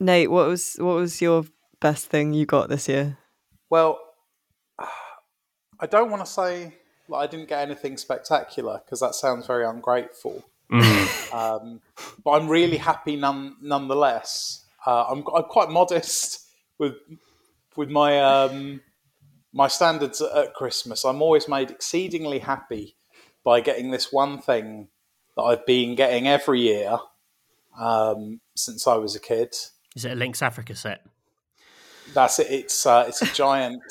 Nate, what was what was your best thing you got this year? Well, I don't want to say like I didn't get anything spectacular because that sounds very ungrateful. Um, but I'm really happy none, nonetheless. Uh, I'm, I'm quite modest with with my um, my standards at, at Christmas. I'm always made exceedingly happy by getting this one thing that I've been getting every year um, since I was a kid. Is it a Lynx Africa set? That's it. It's uh, it's a giant,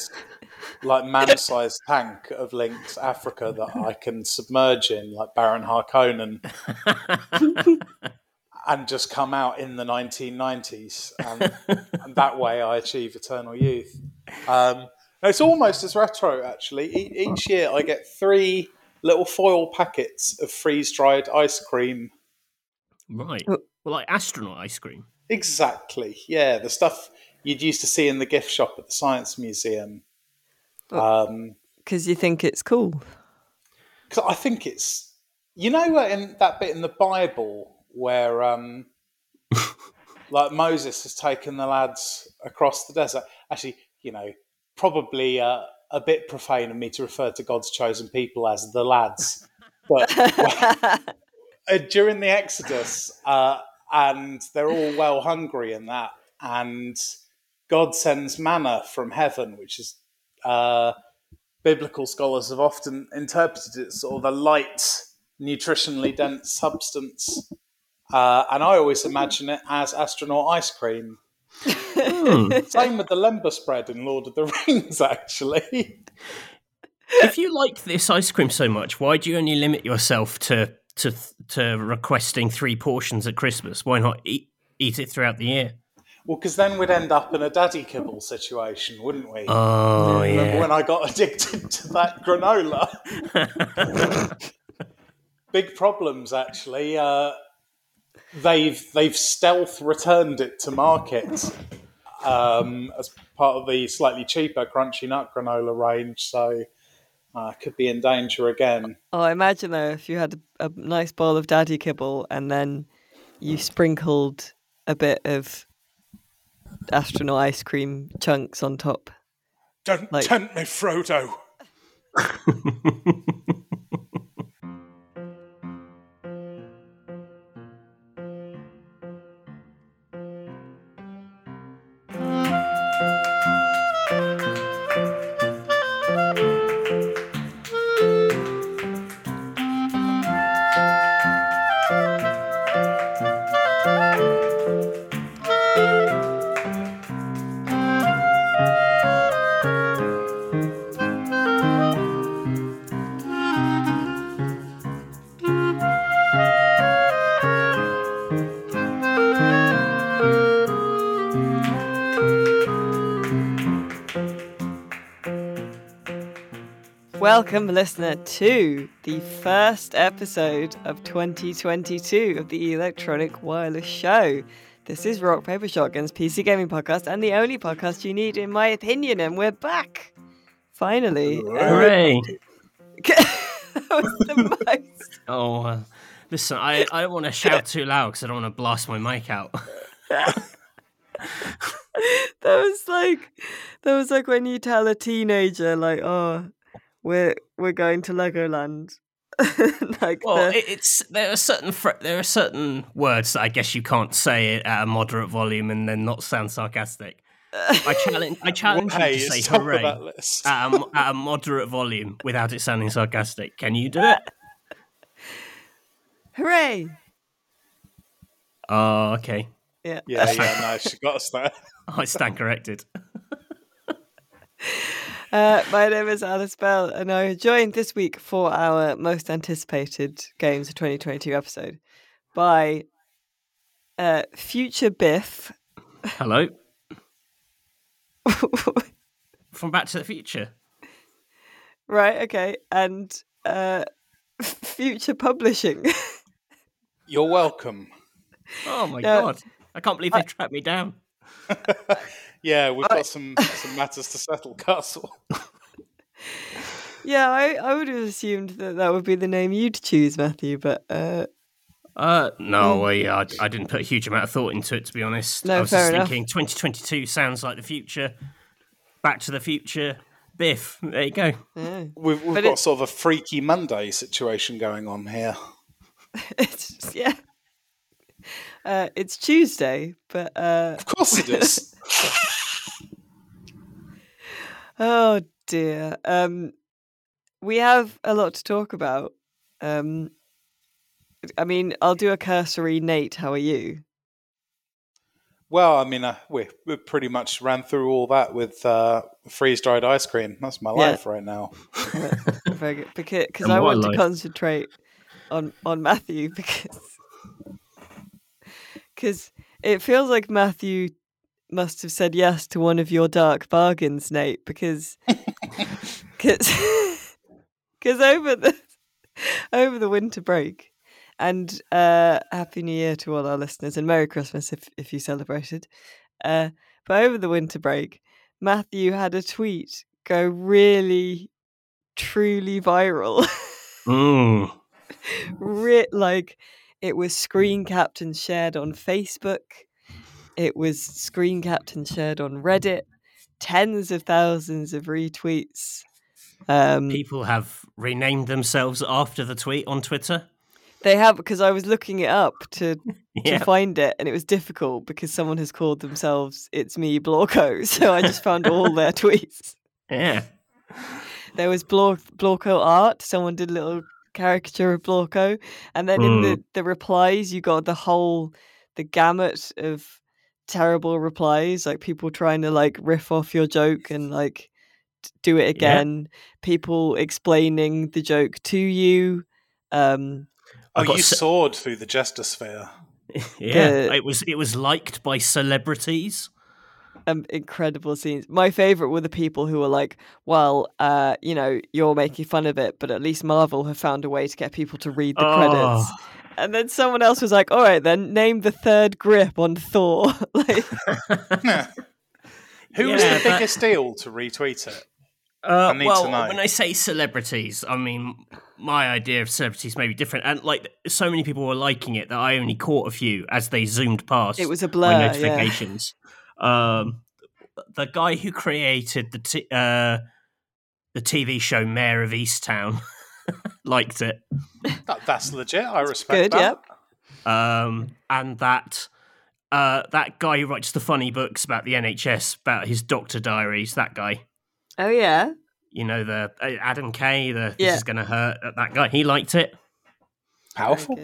like man-sized tank of Lynx Africa that I can submerge in, like Baron Harkonnen, and just come out in the 1990s, and, and that way I achieve eternal youth. Um, it's almost as retro, actually. E- each year I get three little foil packets of freeze-dried ice cream. Right. Oh. Well, like astronaut ice cream. Exactly. Yeah, the stuff you'd used to see in the gift shop at the Science Museum. Oh. Um, Because you think it's cool. because I think it's you know in that bit in the Bible where um like Moses has taken the lads across the desert. Actually, you know, probably uh, a bit profane of me to refer to God's chosen people as the lads, but uh, during the Exodus, uh, and they're all well hungry in that, and God sends manna from heaven, which is uh, biblical scholars have often interpreted it as sort of a light, nutritionally dense substance. Uh, and I always imagine it as astronaut ice cream. Hmm. Same with the Lembas bread in Lord of the Rings, actually. if you like this ice cream so much, why do you only limit yourself to to to requesting three portions at Christmas? Why not eat eat it throughout the year? Well, because then we'd end up in a daddy kibble situation, wouldn't we? Oh Remember yeah. when I got addicted to that granola? Big problems, actually. Uh, they've they've stealth returned it to market um, as part of the slightly cheaper crunchy nut granola range, so uh, could be in danger again. Oh, imagine though if you had a, a nice bowl of daddy kibble and then you sprinkled a bit of astronaut ice cream chunks on top. Don't Like- tempt me, Frodo. Welcome, listener, to the first episode of 2022 of the Electronic Wireless Show. This is Rock Paper Shotgun's PC Gaming Podcast, and the only podcast you need, in my opinion. And we're back, finally. Hooray! that was the most. Oh, uh, listen, I, I don't want to shout too loud because I don't want to blast my mic out. That was like, that was like when you tell a teenager, like, "Oh, we're we're going to Legoland." like, Well, the- it's there are certain fr- there are certain words that I guess you can't say it at a moderate volume and then not sound sarcastic. I challenge I challenge Hey, you to say it's top of hooray at a, at a moderate volume without it sounding sarcastic. Can you do it? hooray! Oh, okay. Yeah. Yeah, yeah, no, she got us there. I stand corrected. Uh, my name is Alice Bell, and I'm joined this week for our most anticipated Games of 2022 episode by uh, Future Biff. Hello. From Back to the Future. right, okay, and uh, Future Publishing. You're welcome. Oh my No. god. I can't believe they tracked me down. Yeah, we've got some some matters to settle, Castle. yeah, I, I would have assumed that that would be the name you'd choose, Matthew, but uh, Uh, no, I, I, I didn't put a huge amount of thought into it, to be honest. No, I was fair just enough. thinking 2022 sounds like the future. Back to the future. Biff. There you go. Yeah. We've, we've got it- sort of a freaky Monday situation going on here. It's just, yeah. Uh, it's Tuesday, but uh, Of course it is. oh dear. Um, we have a lot to talk about. Um, I mean, I'll do a cursory. Nate, how are you? well, I mean, uh, we we pretty much ran through all that with uh, freeze dried ice cream. That's my Yeah. life right now. Very good. Because cause I my want to concentrate on on Matthew because because it feels like Matthew must have said yes to one of your dark bargains, Nate. Because because over the over the winter break. And uh, happy New Year to all our listeners, and Merry Christmas if if you celebrated. Uh, but over the winter break, Matthew had a tweet go really, truly viral. Mm. Re- like it was screen captain shared on Facebook. It was screen captain shared on Reddit. Tens of thousands of retweets. Um, People have renamed themselves after the tweet on Twitter. they have because I was looking it up to to find it, and it was difficult because someone has called themselves "It's Me Blorko," so I just found all their tweets. Yeah. There was Blor- Blorko art. Someone did a little caricature of Blorko, and then in the the replies, you got the whole the gamut of terrible replies, like people trying to like riff off your joke and like do it again. People explaining the joke to you. Um, Oh, got you soared through the jester sphere. Yeah. The- It was it was liked by celebrities. um, incredible scenes. My favorite were the people who were like, "Well, uh, you know, you're making fun of it, but at least Marvel have found a way to get people to read the credits." And then someone else was like, "All right, then name the third grip on Thor." like, Who was the but- biggest deal to retweet it? Uh, I well, when I say celebrities, I mean my idea of celebrities may be different, and like so many people were liking it that I only caught a few as they zoomed past. it was a my blur. Yeah. notifications. Um, the guy who created the t- uh, the TV show Mare of Easttown liked it, That, that's legit. I respect good, that. um, and that uh, that guy who writes the funny books about the NHS about his doctor diaries. That guy, Oh yeah. you know, the uh, Adam Kay. The Yeah. this is going to hurt. uh, That guy, he liked it. Powerful.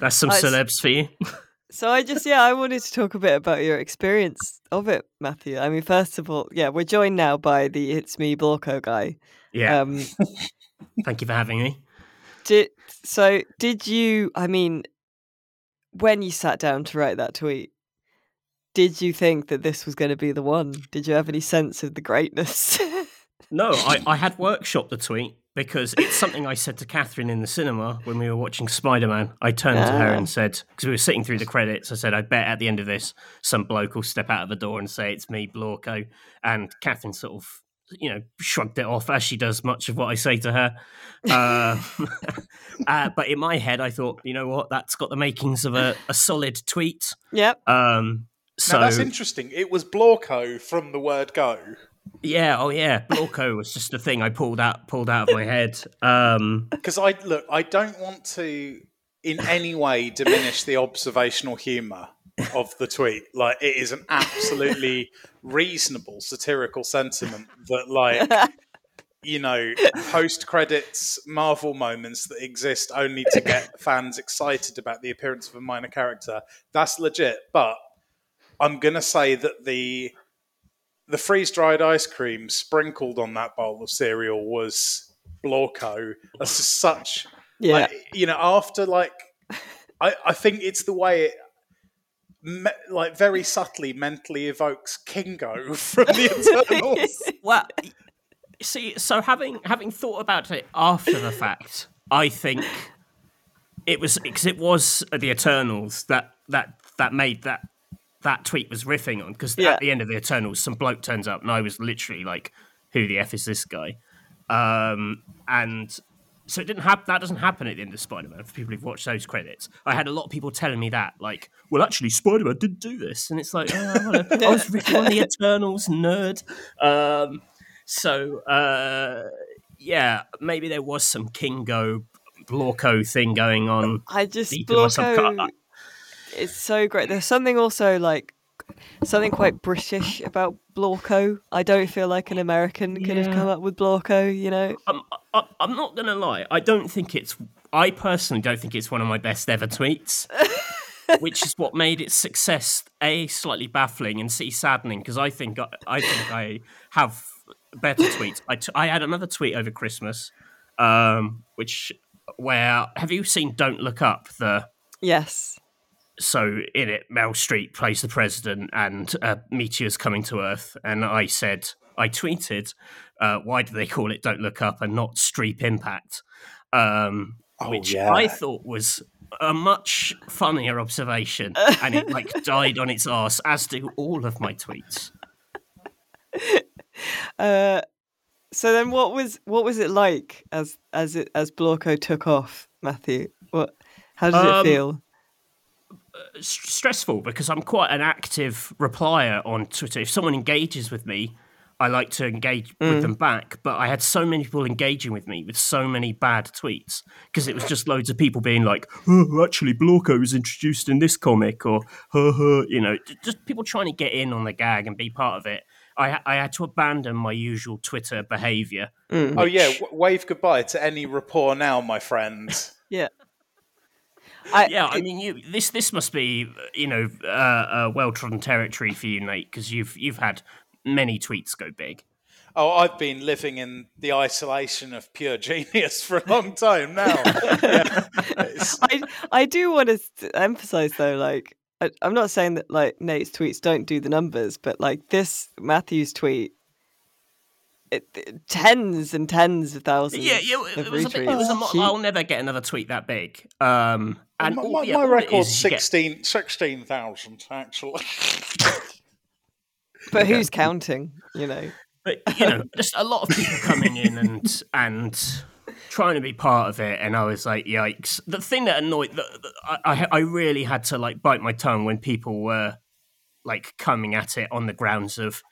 That's some Oh, celebs for you. So I just yeah, I wanted to talk a bit about your experience of it, Matthew. I mean, first of all, yeah, we're joined now by the "It's Me Blorko" guy. Yeah, Um, thank you for having me. Did so? Did you? I mean, when you sat down to write that tweet, did you think that this was going to be the one? Did you have any sense of the greatness? No, I, I had workshopped the tweet because it's something I said to Catherine in the cinema when we were watching Spider Man. I turned to her Ah. and said, because we were sitting through the credits, I said, I bet at the end of this, some bloke will step out of the door and say, It's me, Blorko. And Catherine sort of, you know, shrugged it off as she does much of what I say to her. Uh, uh, but in my head, I thought, you know what, that's got the makings of a, a solid tweet. yep. Um, so now that's interesting. It was Blorko from the word go. yeah, oh yeah, Blorko was just a thing I pulled out pulled out of my head. Um, Because I look, I don't want to in any way diminish the observational humour of the tweet. Like it is an absolutely reasonable satirical sentiment that like you know, post credits Marvel moments that exist only to get fans excited about the appearance of a minor character. That's legit, but I'm gonna say that the the freeze dried ice cream sprinkled on that bowl of cereal was Blorko. That's such Yeah. like, you know, after like I, I think it's the way it me, like very subtly mentally evokes Kingo from the Eternals. well, see, so having having thought about it after the fact, I think it was because it was the Eternals that that that made that that tweet was riffing on because Yeah. at the end of the Eternals, some bloke turns up and I was literally like, "Who the f is this guy?" Um, and so it didn't have that doesn't happen at the end of Spider-Man for people who've watched those credits. I had a lot of people telling me that, like, well, actually, Spider-Man did do this, and it's like, oh, I was Rick on the Eternals nerd. Um, so uh, yeah, maybe there was some Kingo Blorko thing going on. I just Blorko. It's so great. There's something also like something quite British about Blorko. I don't feel like an American could yeah. have come up with Blorko. You know, I'm, I'm not gonna lie. I don't think it's. I personally don't think it's one of my best ever tweets. which is what made its success a slightly baffling and c saddening because I think I, I think I have better tweets. I, t- I had another tweet over Christmas, um, which where have you seen Don't Look Up the yes so in it, Meryl Streep plays the president, and a meteor's coming to Earth. And I said, I tweeted, uh, "Why do they call it Don't Look Up and not Streep Impact?" Um, oh, which yeah. I thought was a much funnier observation, and it like died on its ass, as do all of my tweets. Uh, so then, what was what was it like as as it as Blorko took off, Matthew? What? How did um, it feel? Stressful because I'm quite an active replier on Twitter. If someone engages with me, I like to engage mm. with them back. But I had so many people engaging with me with so many bad tweets because it was just loads of people being like, oh, actually, Blorko was introduced in this comic, or, you know, just people trying to get in on the gag and be part of it. I, I had to abandon my usual Twitter behavior. Mm. Which... Oh, yeah. W- wave goodbye to any rapport now, my friend. yeah. I, yeah, I mean, you this this must be you know uh, well trodden territory for you, Nate, because you've you've had many tweets go big. Oh, I've been living in the isolation of pure genius for a long time now. yeah, I I do want to emphasize though, like I, I'm not saying that like Nate's tweets don't do the numbers, but like this Matthew's tweet it, it, tens and tens of thousands. Yeah, yeah. It, was, a bit, it was a, I'll never get another tweet that big. Um, and my, my, yeah, my record's 16 get... 16,000 actually. but who's counting? You know. But you know, just a lot of people coming in and and trying to be part of it, and I was like, yikes! The thing that annoyed, the, the, I I really had to like bite my tongue when people were like coming at it on the grounds of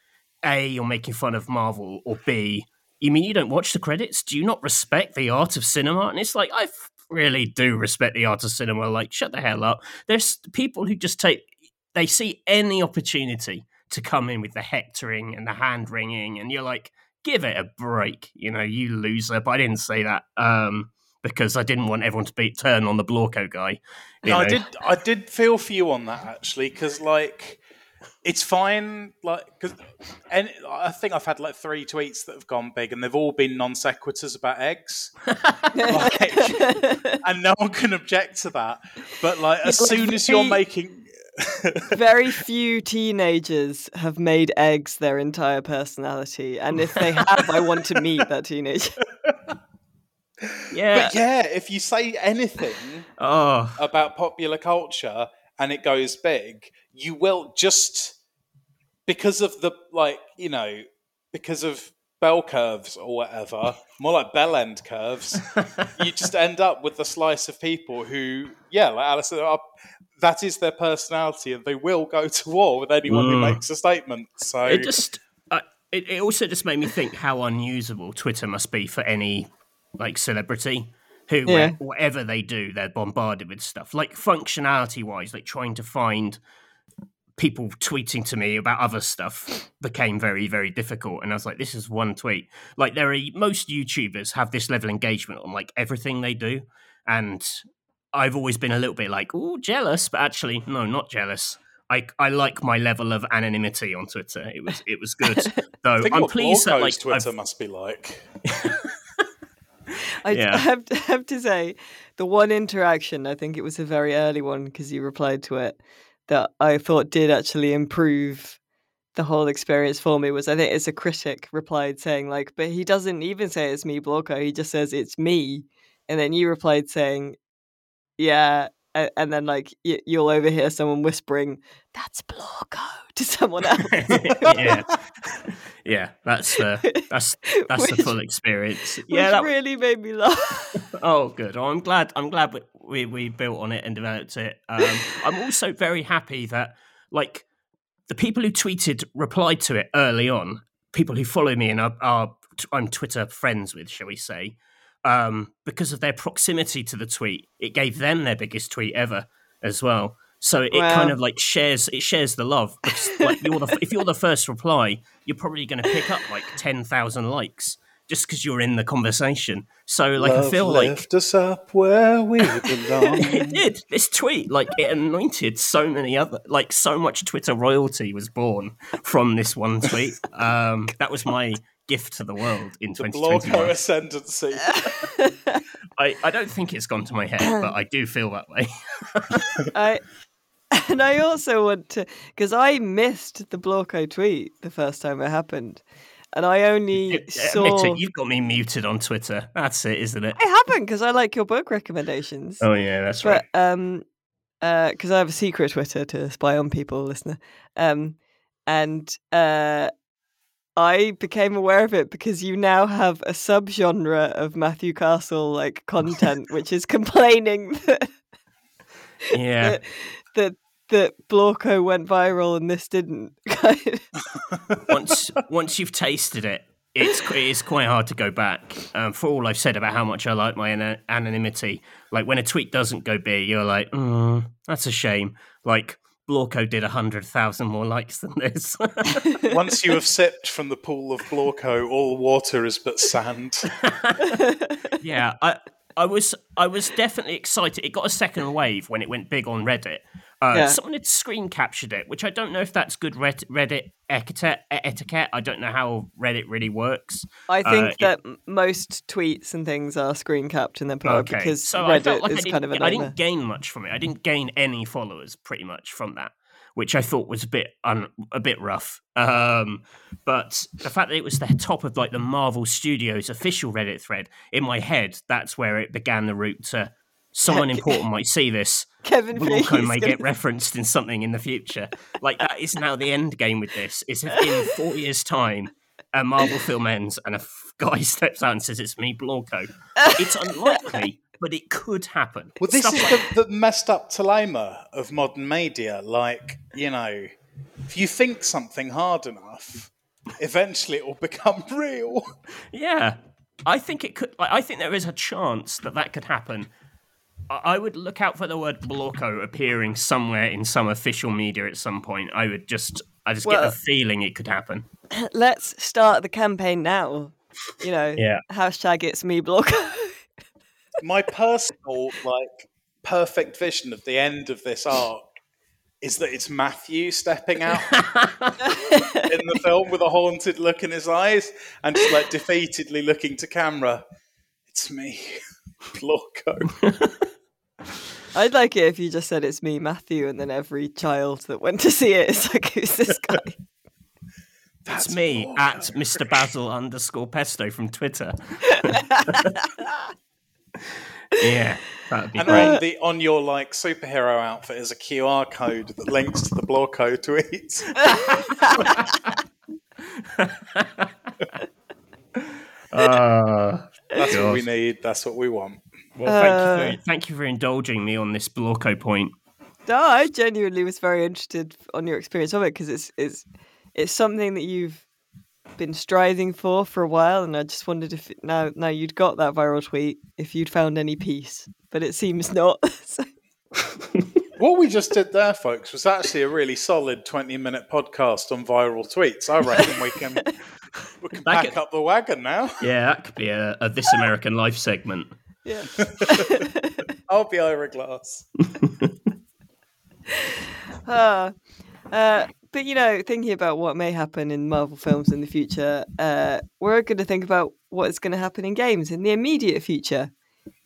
a, you're making fun of Marvel, or B, you mean you don't watch the credits? Do you not respect the art of cinema? And it's like, I really do respect the art of cinema. Like, shut the hell up. There's people who just take, they see any opportunity to come in with the hectoring and the hand wringing, and you're like, give it a break, you know, you loser. But I didn't say that. Um, because I didn't want everyone to be turn on the Blorko guy. No, I did. I did feel for you on that actually, because like it's fine. Like, because and I think I've had like three tweets that have gone big, and they've all been non sequiturs about eggs, like, and no one can object to that. But like, as soon as you're making. very few teenagers have made eggs their entire personality, and if they have, I want to meet that teenager. Yeah, but yeah. If you say anything oh. about popular culture and it goes big, you will just because of the like you know because of bell curves or whatever, more like bell end curves, you just end up with the slice of people who, yeah, like Alice are, that is their personality, and they will go to war with anyone mm. who makes a statement. So it just, uh, it, it also just made me think how unusable Twitter must be for any like celebrity who yeah. whatever they do, they're bombarded with stuff like functionality wise, like trying to find people tweeting to me about other stuff became very very difficult and i was like this is one tweet like there are most youtubers have this level of engagement on like everything they do and i've always been a little bit like oh jealous but actually no not jealous I, I like my level of anonymity on Twitter. It was it was good though. I'm pleased that like Twitter I've... must be like. I, yeah. I, have to, have to say, the one interaction I think it was a very early one because you replied to it that I thought did actually improve the whole experience for me was I think it's a critic replied saying like, but he doesn't even say it's me, Blorko. He just says it's me, and then you replied saying, yeah, and then like you'll overhear someone whispering, "That's Blorko" to someone else. yeah, Yeah, that's uh, that's that's the full experience. Which Yeah, that, really made me laugh. Oh, good. Oh, I'm glad. I'm glad we, we we built on it and developed it. Um, I'm also very happy that like the people who tweeted replied to it early on. People who follow me and are, are I'm Twitter friends with, shall we say, um, because of their proximity to the tweet, it gave them their biggest tweet ever as well. So it Wow. kind of like shares it shares the love. Because, like you're the, if you're the first reply, you're probably going to pick up like ten thousand likes just because you're in the conversation. So like I feel like lift us up where we belong. it did. This tweet, like, it anointed so many other, like, so much Twitter royalty was born from this one tweet. Um, that was my gift to the world in the 2021. Blorko ascendancy. I, I don't think it's gone to my head, but I do feel that way. I and I also want to because I missed the Blorko tweet the first time it happened, and I only saw. it, you've got me muted on Twitter. That's it, isn't it? I haven't because I like your book recommendations. Oh yeah, that's but right. um, because I have a secret Twitter to spy on people, listener. Um, and uh, I became aware of it because you now have a subgenre of Matthew Castle like content, which is complaining that Yeah, that that, that Blorko went viral and this didn't. once once you've tasted it, it's it's quite hard to go back. Um, for all I've said about how much I like my ana- anonymity, like when a tweet doesn't go big, you're like, mm, that's a shame. Like Blorko did hundred thousand more likes than this. Once you have sipped from the pool of Blorko, all water is but sand. yeah, I I was I was definitely excited. It got a second wave when it went big on Reddit. Uh, Yeah. Someone had screen captured it, which I don't know if that's good Reddit etiquette. I don't know how Reddit really works. I Uh, think it- that m most tweets and things are screen capped and then put up because so I Reddit like is kind of a I nightmare. didn't gain much from it. I didn't gain any followers, pretty much, from that, which I thought was a bit un, a bit rough. Um, but the fact that it was the top of like the Marvel Studios official Reddit thread in my head, that's where it began the route to someone important might see this. Kevin Blorko Feige may get referenced in something in the future. Like that is now the end game with this. Is if in four years' time a Marvel film ends and a f- guy steps out and says it's me, Blorko. It's unlikely, but it could happen. Well, this Stuff is like- the, the messed up dilemma of modern media. Like, you know, if you think something hard enough, eventually it will become real. yeah. I think it could. Like, I think there is a chance that that could happen. I I would look out for the word Blorko appearing somewhere in some official media at some point. I would just, I just get Well- the feeling it could happen. Let's start the campaign now. You know, Yeah. hashtag it's me Blorko. My personal, like, perfect vision of the end of this arc is that it's Matthew stepping out in the film with a haunted look in his eyes and just like defeatedly looking to camera. It's me, Blorko. I'd like it if you just said it's me, Matthew, and then every child that went to see it is like, who's this guy? That's me at Mr. Basil underscore Pesto from Twitter. yeah, that'd be And great. on the on your like superhero outfit is a QR code that links to the Blorko tweets. Uh, That's what we need. That's what we want. Well, thank, Uh, you for, thank you for indulging me on this Blorko point. No, I genuinely was very interested on your experience of it because it's it's it's something that you've been striving for for a while, and I just wondered if now now you'd got that viral tweet, if you'd found any peace, but it seems not. so, What we just did there, folks, was actually a really solid twenty-minute podcast on viral tweets. I reckon we can we can That pack could- up the wagon now. Yeah, that could be a, a This American Life segment. Yeah. I'll be Ira Glass. Ah, uh, but you know, thinking about what may happen in Marvel films in the future, uh, we're going to think about what's going to happen in games in the immediate future.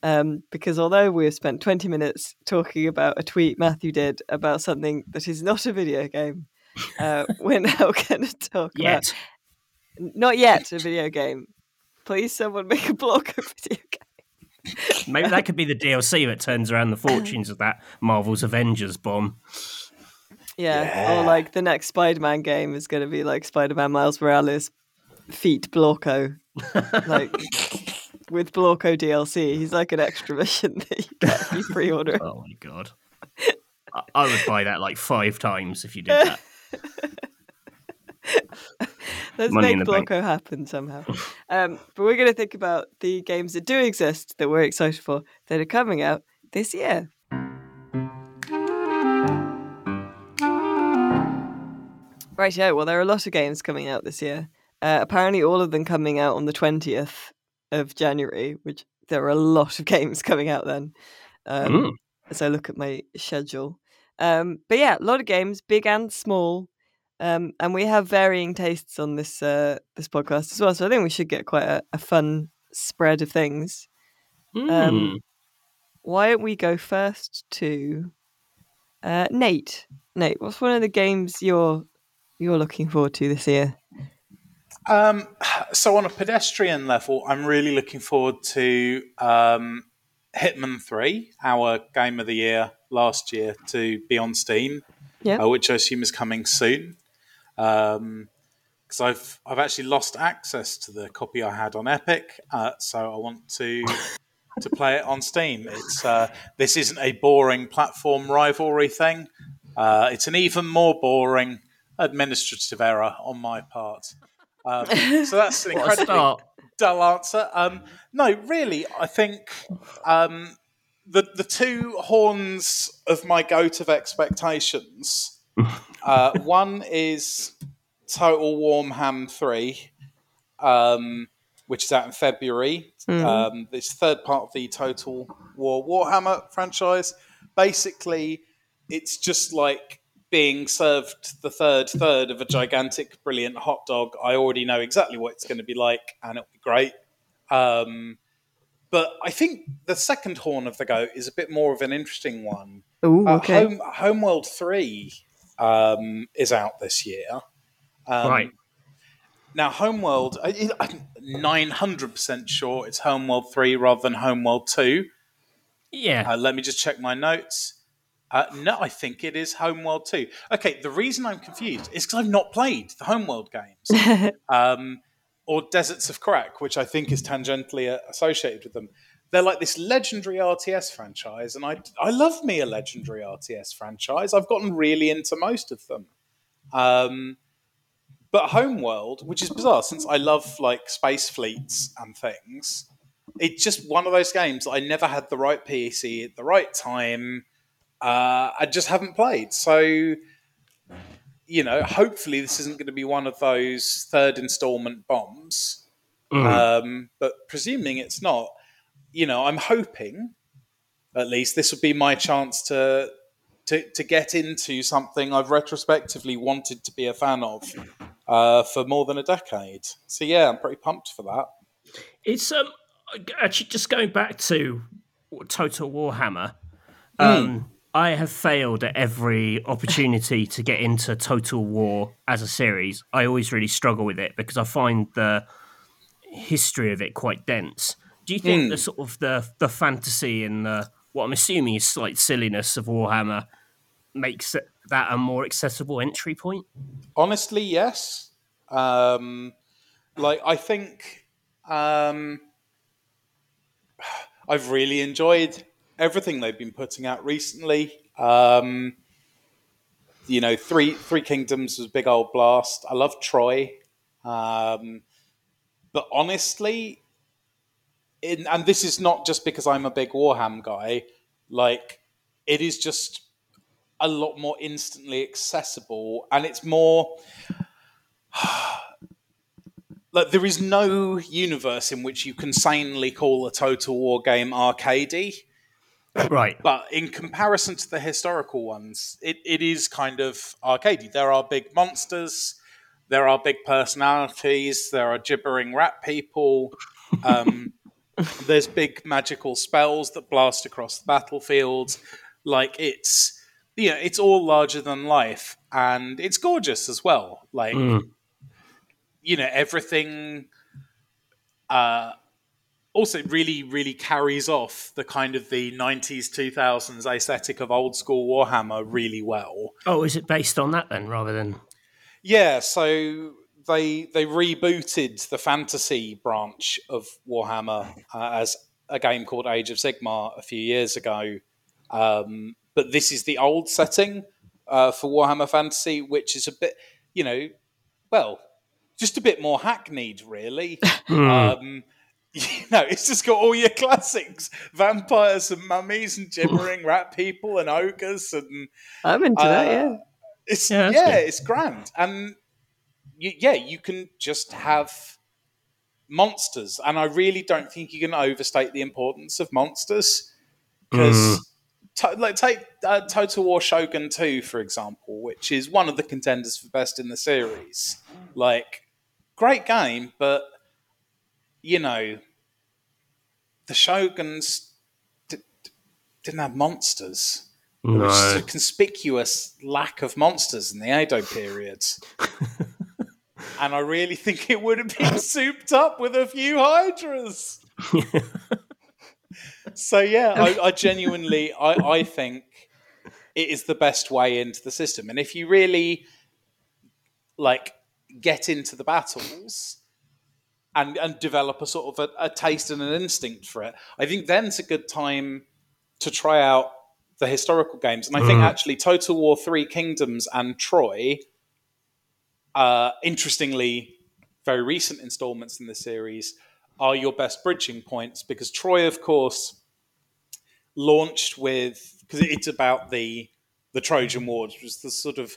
Um, because although we've spent 20 minutes talking about a tweet Matthew did about something that is not a video game, uh, we're now going to talk Yet. about not yet a video game. Please, someone make a blog of video game. Maybe that could be the DLC that turns around the fortunes of that Marvel's Avengers bomb. Yeah, Yeah. or like the next Spider-Man game is going to be like Spider-Man Miles Morales feat Blorko, like with Blorko DLC. He's like an extra mission that you get if you pre-order. Oh my god. I- I would buy that like five times if you did that. Let's Money make the bank. Happen somehow. Um, but we're going to think about the games that do exist that we're excited for that are coming out this year. Right, yeah. Well, there are a lot of games coming out this year. Uh, apparently, all of them coming out on the twentieth of January, which there are a lot of games coming out then. Um, Mm. As I look at my schedule, um, but yeah, a lot of games, big and small, um, and we have varying tastes on this uh, this podcast as well. So I think we should get quite a, a fun spread of things. Mm. Um, Why don't we go first to uh, Nate? Nate, what's one of the games you're you're looking forward to this year? Um, so on a pedestrian level, I'm really looking forward to um, Hitman Three, our game of the year last year, to be on Steam, Yeah. uh, which I assume is coming soon. Because I've I've actually lost access to the copy I had on Epic, uh, so I want to to play it on Steam. It's uh, this isn't a boring platform rivalry thing. Uh, it's an even more boring administrative error on my part. Um, so that's an incredibly dull answer. Um, no, really, I think um, the the two horns of my goat of expectations. Uh, one is Total Warhammer Three, um, which is out in February. Um, it's third part of the Total War Warhammer franchise. Basically, it's just like being served the third third of a gigantic, brilliant hot dog. I already know exactly what it's going to be like, and it'll be great. Um, but I think the second horn of the goat is a bit more of an interesting one. Oh, Uh. Home, Homeworld 3 um, is out this year. Um, Right. Now, Homeworld, I, I'm 900% sure it's Homeworld 3 rather than Homeworld 2. Yeah. Uh, let me just check my notes. Uh, no, I think it is Homeworld 2. Okay, the reason I'm confused is because I've not played the Homeworld games um, or Deserts of Kharak, which I think is tangentially uh, associated with them. They're like this legendary RTS franchise, and I, I love me a legendary RTS franchise. I've gotten really into most of them. Um, but Homeworld, which is bizarre since I love like space fleets and things, it's just one of those games that I never had the right PC at the right time. Uh, I just haven't played. So, you know, hopefully this isn't going to be one of those third installment bombs. Mm. Um, but presuming it's not, you know, I'm hoping at least this would be my chance to to, to get into something I've retrospectively wanted to be a fan of uh, for more than a decade. So yeah, I'm pretty pumped for that. It's um actually just going back to Total Warhammer. Um, I have failed at every opportunity to get into Total War as a series. I always really struggle with it because I find the history of it quite dense. Do you think the sort of the the fantasy and the what I'm assuming is slight silliness of Warhammer makes it, that a more accessible entry point? Honestly, yes. Um, like I think um, I've really enjoyed everything they've been putting out recently. Um, you know, three Three Kingdoms was a big old blast. I love Troy, um, but honestly, in, and this is not just because I'm a big Warham guy. Like, it is just a lot more instantly accessible, and it's more like there is no universe in which you can sanely call a Total War game arcadey. Right. But in comparison to the historical ones, it, it is kind of arcadey. There are big monsters, there are big personalities, there are gibbering rat people, um, there's big magical spells that blast across the battlefield. Like it's yeah, it's all larger than life, and it's gorgeous as well. Like Mm. you know everything. Uh, also, really, really carries off the kind of the '90s, 2000s aesthetic of old school Warhammer really well. Oh, is it based on that then, rather than? Yeah, so they they rebooted the fantasy branch of Warhammer uh, as a game called Age of Sigmar a few years ago. Um, but this is the old setting uh, for Warhammer Fantasy, which is a bit, you know, well, just a bit more hackneyed, really. um, you know, it's just got all your classics: vampires and mummies and gibbering rat people and ogres and. I'm into that. uh, Yeah. It's Yeah, yeah, it's grand, and you, yeah, you can just have monsters, and I really don't think you can overstate the importance of monsters because. Mm. To, like take uh, Total War Shogun 2 for example, which is one of the contenders for best in the series. Like great game, but you know the Shoguns d- d- didn't have monsters. There was just a conspicuous lack of monsters in the Edo period. and I really think it would have been souped up with a few hydras. So yeah, I, I genuinely, I, I think it is the best way into the system. And if you really like get into the battles and and develop a sort of a, a taste and an instinct for it, I think then's a good time to try out the historical games. And I think Mm. actually Total War Three Kingdoms and Troy, uh, interestingly, very recent installments in the series are your best bridging points because Troy, of course, launched with because it's about the the Trojan Wars, which was the sort of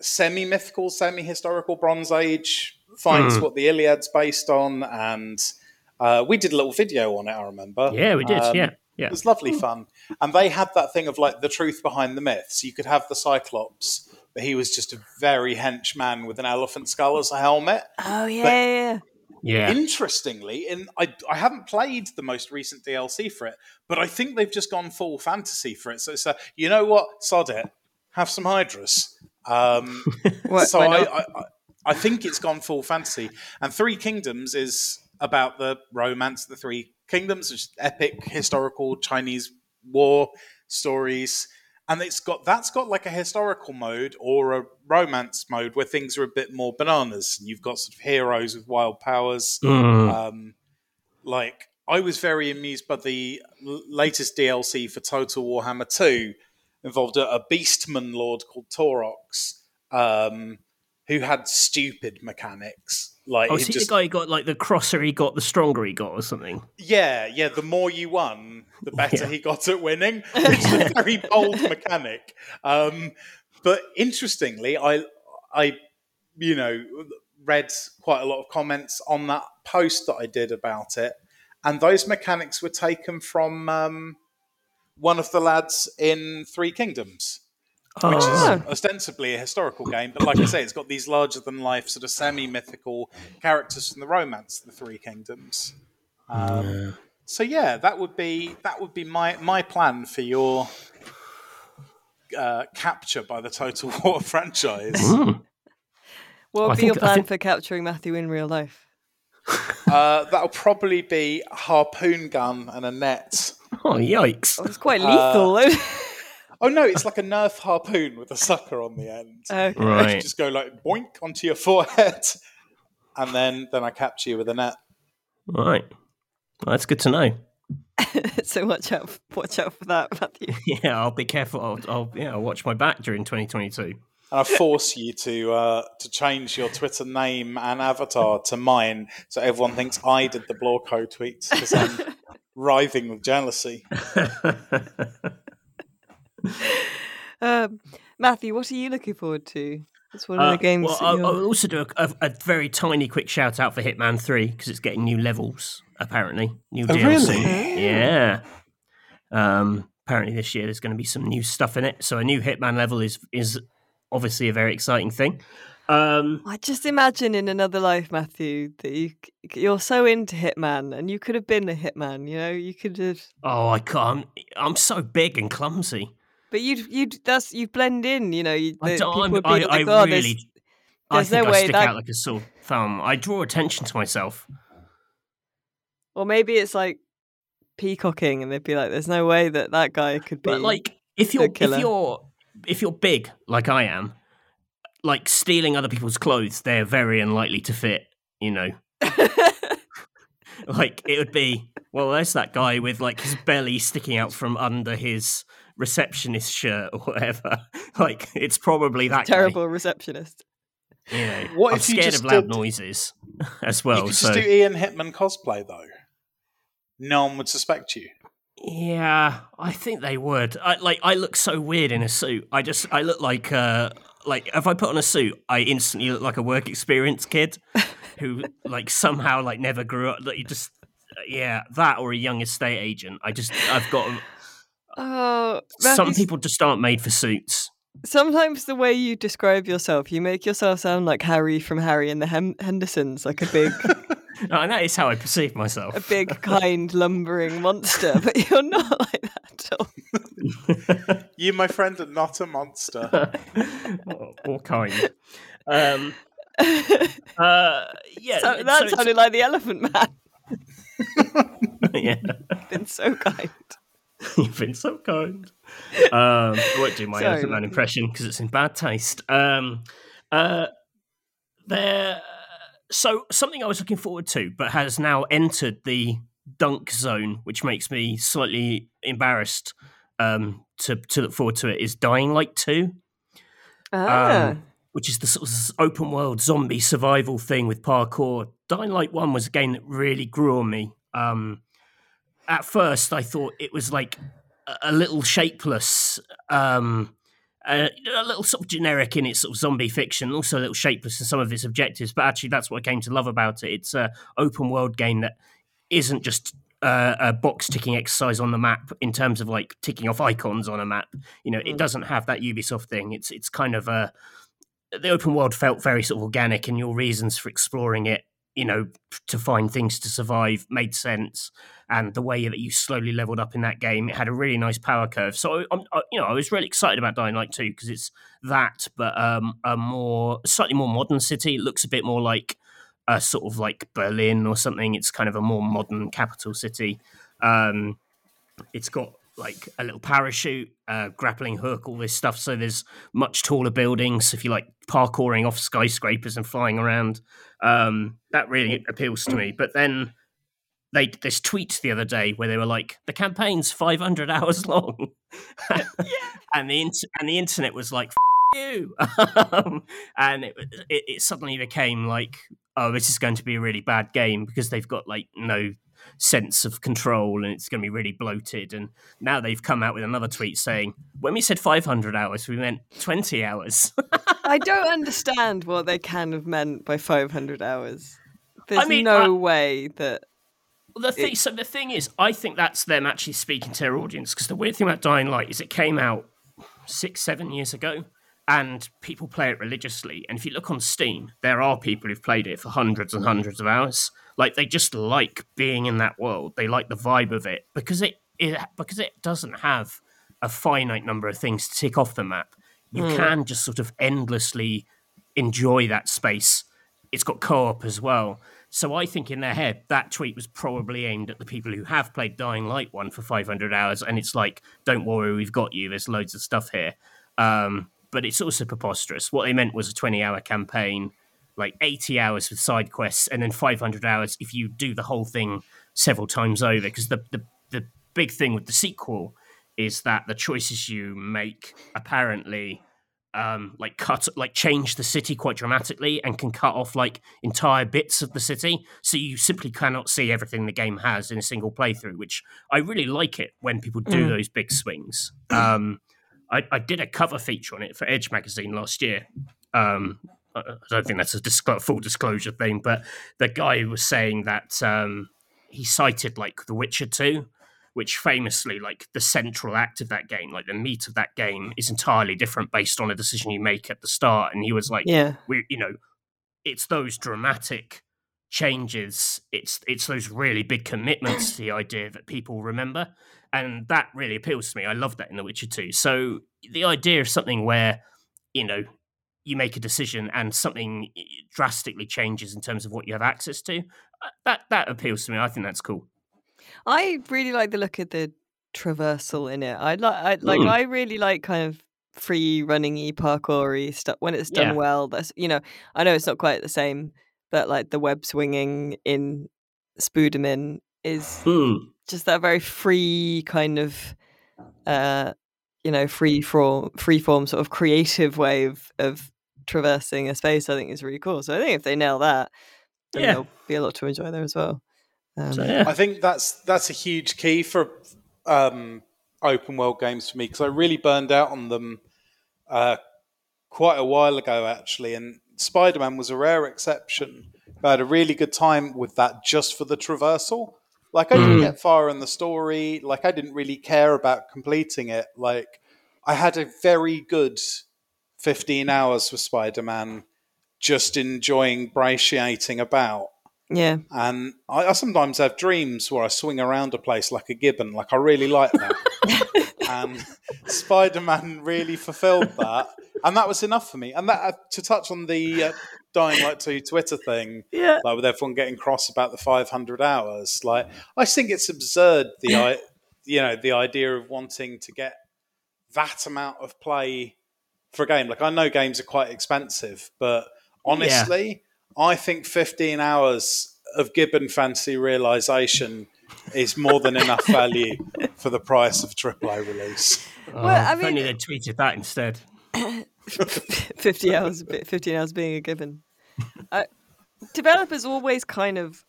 semi mythical, semi historical Bronze Age. Finds Hmm. what the Iliad's based on, and uh, we did a little video on it. I remember. yeah, we did. Um, yeah, yeah. It was lovely fun. And they had that thing of like the truth behind the myths. You could have the Cyclops, he was just a very hench man with an elephant skull as a helmet. Oh yeah, yeah, yeah. Yeah. Interestingly, in I, I haven't played the most recent DLC for it, but I think they've just gone full fantasy for it. So it's a, you know what, sod it, have some hydras. Um, What, so I. I, I- I think it's gone full fantasy. And Three Kingdoms is about the romance of the Three Kingdoms, which is epic historical Chinese war stories. And it's got that's got like a historical mode or a romance mode where things are a bit more bananas. And you've got sort of heroes with wild powers. Mm. Um, like I was very amused by the l- latest DLC for Total Warhammer Two, involved a, a beastman lord called Taurox, um, who had stupid mechanics. Like Oh, he just, the guy who got like the crosser he got, the stronger he got, or something? yeah, yeah. The more you won, the better Yeah. he got at winning. which is a very bold mechanic. Um, but interestingly, I, I, you know, read quite a lot of comments on that post that I did about it, and those mechanics were taken from um, one of the lads in Three Kingdoms which Oh. is ostensibly a historical game, but like I say, it's got these larger than life, sort of semi mythical characters from the romance of the Three Kingdoms. Um, So yeah, that would be that would be my my plan for your uh, capture by the Total War franchise. Mm. What I would be your think- I plan think- for capturing Matthew in real life? uh, that'll probably be a harpoon gun and a net. Oh, yikes. Oh, it's quite Uh, lethal. though. Oh no, it's like a Nerf harpoon with a sucker on the end. okay. You Right. just go like boink onto your forehead, and then then I capture you with a net. Right. Well, that's good to know. so watch out, watch out for that, Matthew. Yeah, I'll be careful. I'll, I'll yeah, I'll watch my back during 2022. and I force you to uh, to change your Twitter name and avatar to mine, so everyone thinks I did the Blorko tweets because I'm writhing with jealousy. Um, Matthew, what are you looking forward to? It's one of Uh, the games. well, I'll, I'll also do a, a, a very tiny quick shout out for Hitman 3 because it's getting new levels, apparently. New Oh, DLC. really? Yeah. Um, apparently, this year there's going to be some new stuff in it. So, a new Hitman level is is obviously a very exciting thing. Um, I just imagine in another life, Matthew, that you you're so into Hitman, and you could have been a Hitman. You know, you could have, oh, I can't. I'm so big and clumsy. But you'd you'd that's you blend in. You know, you, I, people would be I, like, I "Oh, there's- really. I there's think no I way stick that- out like a sore thumb. I draw attention to myself. Or maybe it's like peacocking, and they'd be like, "There's no way that that guy could be." But like, if you're if you're if you're big like I am, like stealing other people's clothes, they're very unlikely to fit. You know, like it would be. Well, there's that guy with like his belly sticking out from under his receptionist shirt or whatever. Like it's probably that guy. Terrible receptionist. You know, What I'm if you scared just of loud did- noises as well. you could so just do Ian Hitman cosplay though. No one would suspect you. yeah, I think they would. I like I look so weird in a suit. I just I look like uh like if I put on a suit, I instantly look like a work experience kid who like somehow like never grew up. Like you just yeah, that or a young estate agent. I just I've got Oh, some Matthew's- people just aren't made for suits. Sometimes the way you describe yourself, you make yourself sound like Harry from Harry and the Hem- Hendersons, like a big, No, and that is how I perceive myself. a big, kind, lumbering monster. But you're not like that at all. You, my friend, are not a monster. or, or kind. Um, uh, yeah, So, so that it's- sounded like the Elephant Man. yeah. Been so kind. You've been so kind. Um, I won't do my Sorry, Elephant Man impression because it's in bad taste. Um, uh, there. So something I was looking forward to, but has now entered the dunk zone, which makes me slightly embarrassed um, to to look forward to it. Is Dying Light Two, Ah, Um, which is the sort of open world zombie survival thing with parkour. Dying Light One was a game that really grew on me. Um, at first, I thought it was like a, a little shapeless, um, a, a little sort of generic in its sort of zombie fiction, also a little shapeless in some of its objectives. But actually, that's what I came to love about it. It's a open world game that isn't just uh, a box ticking exercise on the map in terms of like ticking off icons on a map. You know, it Mm. doesn't have that Ubisoft thing. It's it's kind of a the open world felt very sort of organic, and your reasons for exploring it, you know, to find things to survive made sense. And the way that you slowly leveled up in that game, it had a really nice power curve. So, I'm, I, you know, I was really excited about Dying Light 2 because it's that, but um, a more slightly more modern city. It looks a bit more like a sort of like Berlin or something. It's kind of a more modern capital city. Um, it's got like a little parachute, uh, grappling hook, all this stuff. So there's much taller buildings. If you like parkouring off skyscrapers and flying around, um, that really appeals to me. But then they this tweet the other day where they were like, "The campaign's 500 hours long," and the int- and the internet was like, F- "You," um, and it, it it suddenly became like, "Oh, this is going to be a really bad game because they've got like no." Sense of control and it's going to be really bloated and now they've come out with another tweet saying when we said 500 hours we meant 20 hours I don't understand what they can have meant by 500 hours. There's mean, no I- way that. the thing so the thing is i think that's them actually speaking to their audience because the weird thing about dying light is it came out six seven years ago and people play it religiously. And if you look on steam there are people who've played it for hundreds and hundreds of hours. Like they just like being in that world. They like the vibe of it because it, it because it doesn't have a finite number of things to tick off the map. You Hmm. can just sort of endlessly enjoy that space. It's got co-op as well. So i think in their head that tweet was probably aimed at the people who have played dying light one for 500 hours. And it's like don't worry we've got you. There's loads of stuff here. Um, but it's also preposterous. What they meant was a 20 hour campaign like 80 hours with side quests and then 500 hours if you do the whole thing several times over. Because the, the the big thing with the sequel is that the choices you make apparently um, like cut like change the city quite dramatically and can cut off like entire bits of the city. So you simply cannot see everything the game has in a single playthrough which i really like it when people do Mm. those big swings. Um, I, I did a cover feature on it for edge magazine last year um, I I don't think that's a disclo- full disclosure thing, but the guy was saying that um, he cited like The Witcher 2, which famously, like the central act of that game, like the meat of that game, is entirely different based on a decision you make at the start. And he was like, Yeah. we, you know, it's those dramatic changes. It's it's those really big commitments to the idea that people remember, and that really appeals to me. I love that in The Witcher 2. So the idea of something where you know you make a decision and something eh, drastically changes in terms of what you have access to uh, that that appeals to me i think that's cool I really like the look of the traversal in it. I like, I like, Mm. I really like kind of free running y parkoury stuff when it's done Yeah. well. That's you know, I know it's not quite the same, but like the web swinging in Spooderman is Hmm. Just that very free kind of uh you know free form free form sort of creative way of of traversing a space i think is really cool so i think if they nail that then Yeah. there'll be a lot to enjoy there as well um, So yeah. I think that's that's a huge key for um, open world games for me because I really burned out on them uh, quite a while ago, actually. And Spider Man was a rare exception. I had a really good time with that just for the traversal. Like I didn't Mm. get far in the story. Like I didn't really care about completing it. Like I had a very good fifteen hours with Spider Man, just enjoying brachiating about. yeah And I, I sometimes have dreams where I swing around a place like a gibbon. Like I really like that. and Spider Man really fulfilled that, and that was enough for me. And that uh, to touch on the uh, Dying Light 2 Twitter thing, yeah like with everyone getting cross about the 500 hours. Like I think it's absurd the i you know the idea of wanting to get that amount of play for a game. Like I know games are quite expensive, but honestly, I think 15 hours of Gibbon fantasy realization is more than enough value for the price of AAA release. Oh, I if only mean- they tweeted that instead. 50 hours 15 hours being a given developers always kind of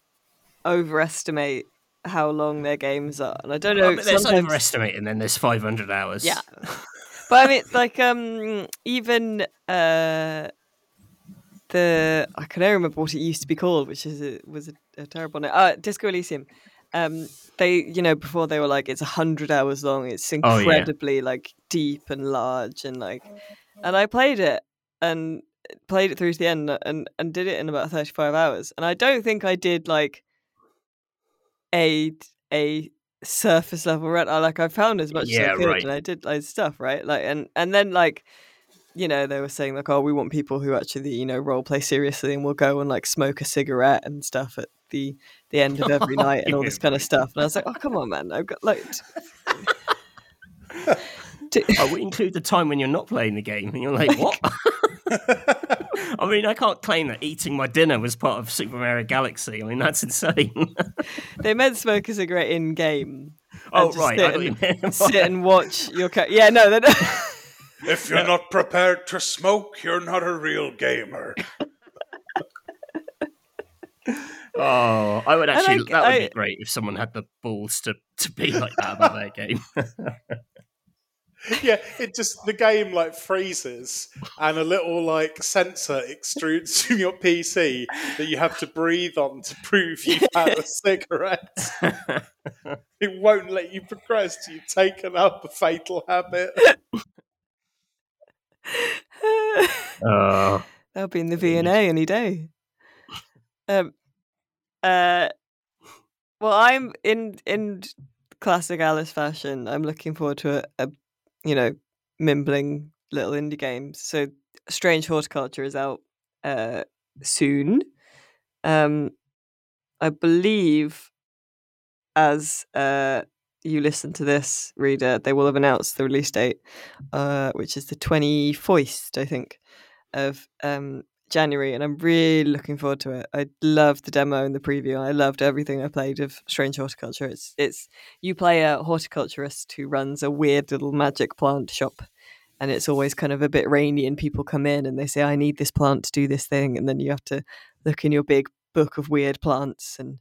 overestimate how long their games are and i don't know there's sometimes- overestimating, then there's 500 hours. Yeah. but I mean, like, um, even uh, the I can only remember what it used to be called, which is a, was a, a terrible name. Uh, Disco Elysium. Um, they, you know, before they were like, it's a hundred hours long. It's Oh, yeah. incredibly like deep and large and like, and I played it and played it through to the end uh, and and did it in about thirty five hours. And I don't think I did like a a surface level run. I like I found as much as I could right. and I did loads of stuff, right? Like and and then like you know, they were saying like, oh, we want people who actually, you know, role play seriously and will go and like smoke a cigarette and stuff at the the end of every night and all this kind of stuff. And I was like, oh, come on, man, I've got like. t- oh, would include the time when you're not playing the game, and you're like, what? I mean, I can't claim that eating my dinner was part of Super Mario Galaxy. I mean, that's insane. they meant smoke a cigarette in game. oh, right. sit I and- Sit and watch your cat. Yeah, no, they don't. If you're not prepared to smoke, you're not a real gamer. Oh, I would actually. like- that would I- be great if someone had the balls to, to be like that about their game. yeah, it just the game like freezes and a little like sensor extrudes from your PC that you have to breathe on to prove you've had a cigarette. It won't let you progress till you've taken up a fatal habit. oh, That'll be in the V and A any day. Um, uh, well, I'm in in classic Alice fashion. I'm looking forward to a, a you know mimbling little indie games. So, Strange Horticulture is out uh soon. Um, I believe as uh you listen to this reader, they will have announced the release date, uh, which is the twenty fourth, I think, of um January, and I'm really looking forward to it. I loved the demo and the preview. I loved everything I played of Strange Horticulture. It's it's you play a horticulturist who runs a weird little magic plant shop, and it's always kind of a bit rainy, and people come in and they say, "I need this plant to do this thing," and then you have to look in your big book of weird plants and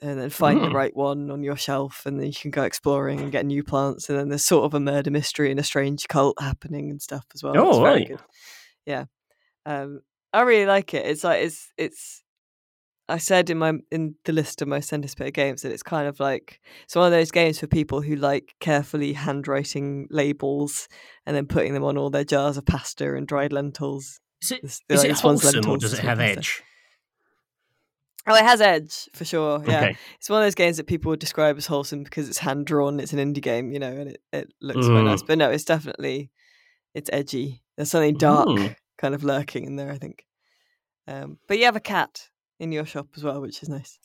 and then find the Mm. right one on your shelf, and then you can go exploring and get new plants. And then there's sort of a murder mystery and a strange cult happening and stuff as well. Oh, right. good. Yeah, um, I really like it. It's like it's it's. I said in my in the list of most anticipated games that it's kind of like it's one of those games for people who like carefully handwriting labels and then putting them on all their jars of pasta and dried lentils. is it, This- is like, it wholesome or does it have pasta. edge? Oh, it has edge for sure. Yeah, Okay. it's one of those games that people would describe as wholesome because it's hand drawn. It's an indie game, you know, and it, it looks quite nice. Mm. But no, it's definitely it's edgy. There's something dark Mm. Kind of lurking in there, I think. Um, but you have a cat in your shop as well, which is nice.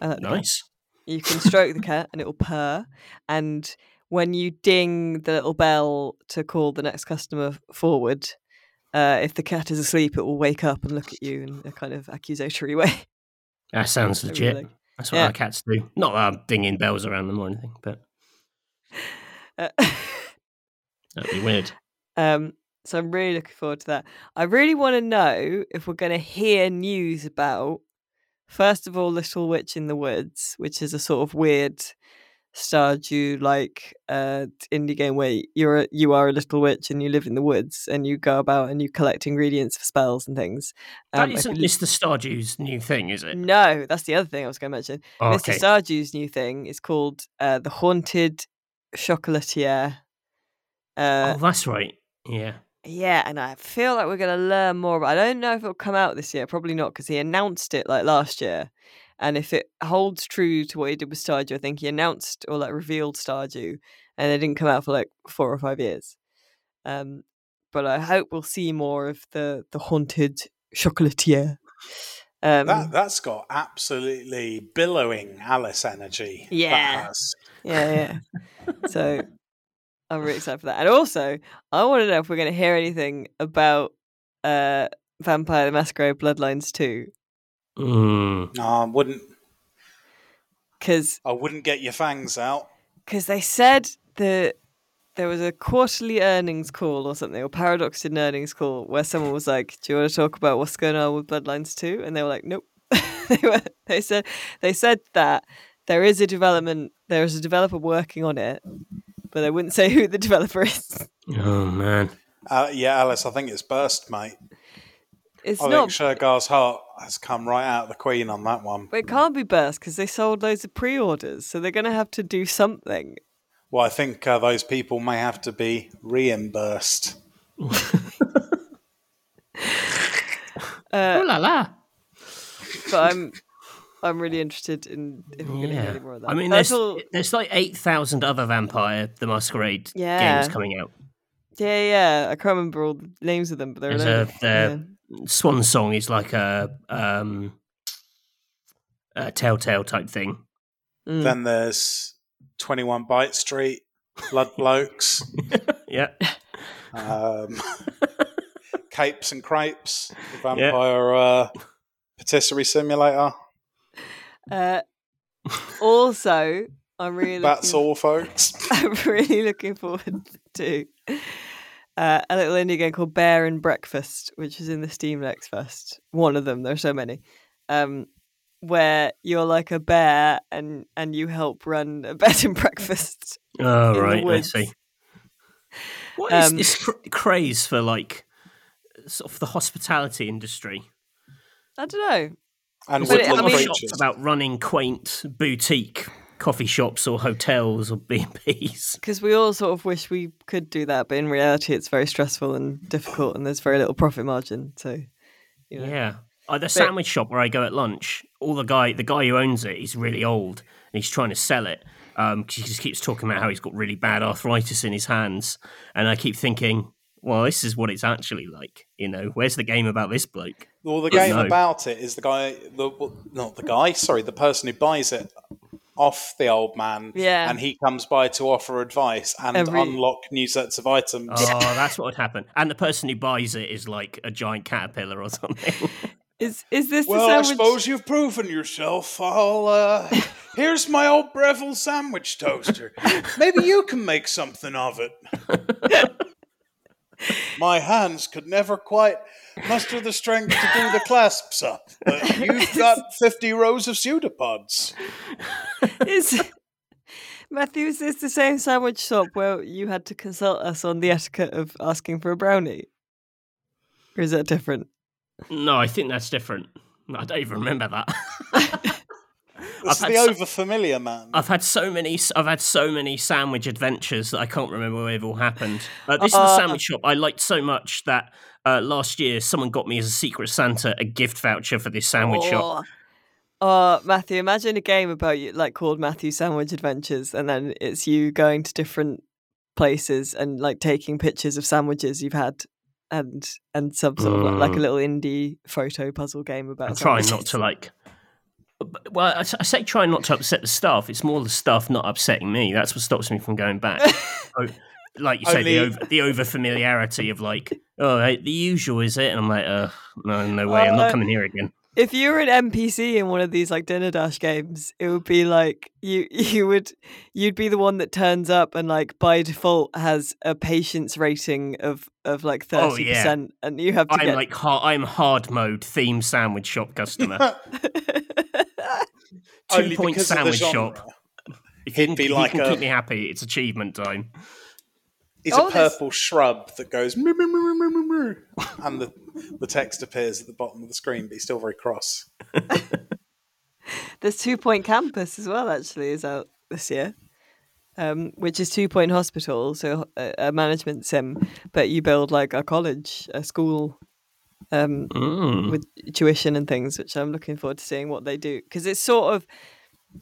I like the cat. Nice. You can stroke the cat and it will purr. And when you ding the little bell to call the next customer forward, uh, if the cat is asleep, it will wake up and look at you in a kind of accusatory way. That sounds legit. really- That's what Yeah. our cats do. Not that I'm dinging bells around them or anything, but Uh, that'd be weird. um, so I'm really looking forward to that. I really want to know if we're going to hear news about, first of all, Little Witch in the Woods, which is a sort of weird Stardew like uh, indie game where you're a, you are a little witch and you live in the woods and you go about and you collect ingredients for spells and things. That Um, I isn't Mr. Stardew's new thing, is it? no, that's the other thing I was going to mention. Oh, Mr. okay. Stardew's new thing is called uh, the Haunted Chocolatier. Uh, oh, that's right. Yeah. Yeah, and I feel like we're going to learn more. But I don't know if it'll come out this year. Probably not because he announced it like last year. And if it holds true to what he did with Stardew, I think he announced or like revealed Stardew, and it didn't come out for like four or five years. Um, but I hope we'll see more of the the haunted chocolatier. Um, That that's got absolutely billowing Alice energy. Yeah. Yeah, yeah. so I'm really excited for that. And also, I want to know if we're going to hear anything about uh, Vampire the Masquerade Bloodlines 2. Mm. No, I wouldn't. Because I wouldn't get your fangs out. Because they said that there was a quarterly earnings call or something, or Paradox did an earnings call where someone was like, Do you want to talk about what's going on with Bloodlines 2? And they were like, Nope. they, were, they said they said that there is a development, there is a developer working on it, but I wouldn't say who the developer is. Oh, man. Uh, yeah, Alice, I think it's burst, mate. It's I not think Shergar's heart has come right out of the Queen on that one. But it can't be burst because they sold loads of pre-orders, so they're going to have to do something. Well, I think uh, those people may have to be reimbursed. Uh, Ooh la la. but I'm, I'm really interested in if we're going to hear Yeah. any more of that. I mean, there's, all. there's like 8,000 other Vampire the Masquerade Yeah. games coming out. Yeah, yeah. I can't remember all the names of them, but they're There's loads a- of- the- Swan Song is like a, um, a Telltale type thing. Mm. Then there's 21 Bite Street, Blood Blokes, yeah. um, Capes and Crepes, the Vampire uh, Patisserie Simulator. Uh, also, I'm really That's looking, all, folks. I'm really looking forward to uh, a little indie game called Bear and Breakfast, which is in the Steam Next Fest. One of them. There are so many. Um, where you're like a bear and and you help run a bed and breakfast. Oh, in the right. I see. What is Um, this cr- craze for like sort of the hospitality industry? I don't know. And But it- I woodland mean- shops creatures. about running quaint boutique coffee shops or hotels or B&Bs. Because we all sort of wish we could do that, but in reality, it's very stressful and difficult, and there's very little profit margin. So, you know. Yeah. Uh, the sandwich shop where I go at lunch, all the guy, the guy who owns it, he's really old and he's trying to sell it. Um, 'cause he just keeps talking about how he's got really bad arthritis in his hands, and I keep thinking, well, this is what it's actually like. You know, where's the game about this bloke? Well, the Yes. game No. about it is the guy, the well, not the guy, sorry, the person who buys it off the old man, Yeah. and he comes by to offer advice and Every- unlock new sets of items. Oh, that's what would happen. And the person who buys it is like a giant caterpillar or something. Is is this Well, the I suppose you've proven yourself. I'll. Uh, here's my old Breville sandwich toaster. Maybe you can make something of it. my hands could never quite muster the strength to do the clasps up, but you've got fifty rows of pseudopods. is Matthew? Is this the same sandwich shop where you had to consult us on the etiquette of asking for a brownie, or is that different? no, I think that's different. I don't even remember that. This I've the had over familiar man. I've had so many. I've had so many sandwich adventures that I can't remember where they've all happened. Uh, this is Uh, the sandwich shop I liked so much that uh, last year someone got me as a secret Santa a gift voucher for this sandwich shop. Oh, Matthew, imagine a game about you, like called Matthew Sandwich Adventures, and then it's you going to different places and like taking pictures of sandwiches you've had, and and some sort of like, like a Mm. little indie photo puzzle game about. I'm trying not to like well, I say try not to upset the staff. It's more the staff not upsetting me. That's what stops me from going back. Like you say, the Only- over, the over familiarity of like, oh, the usual is it, and I'm like, uh, no, no way, I'm Uh, not coming here again. if you were an NPC in one of these like dinner dash games, it would be like you you would you'd be the one that turns up and like by default has a patience rating of of like Oh, thirty yeah. percent, and you have to I'm get like, hard, I'm hard mode theme sandwich shop customer. Two Only point because the sandwich genre. shop. If He'd you can, be if you like can a- keep me happy, it's achievement time. He's Oh, a there's- purple shrub that goes "Moo, moo, moo, moo, moo, moo," and the the text appears at the bottom of the screen, but he's still very cross. There's Two Point Campus as well. Actually, is out this year, um, which is Two Point Hospital, so a, a management sim, but you build like a college, a school, um, Mm. with tuition and things, which I'm looking forward to seeing what they do because it's sort of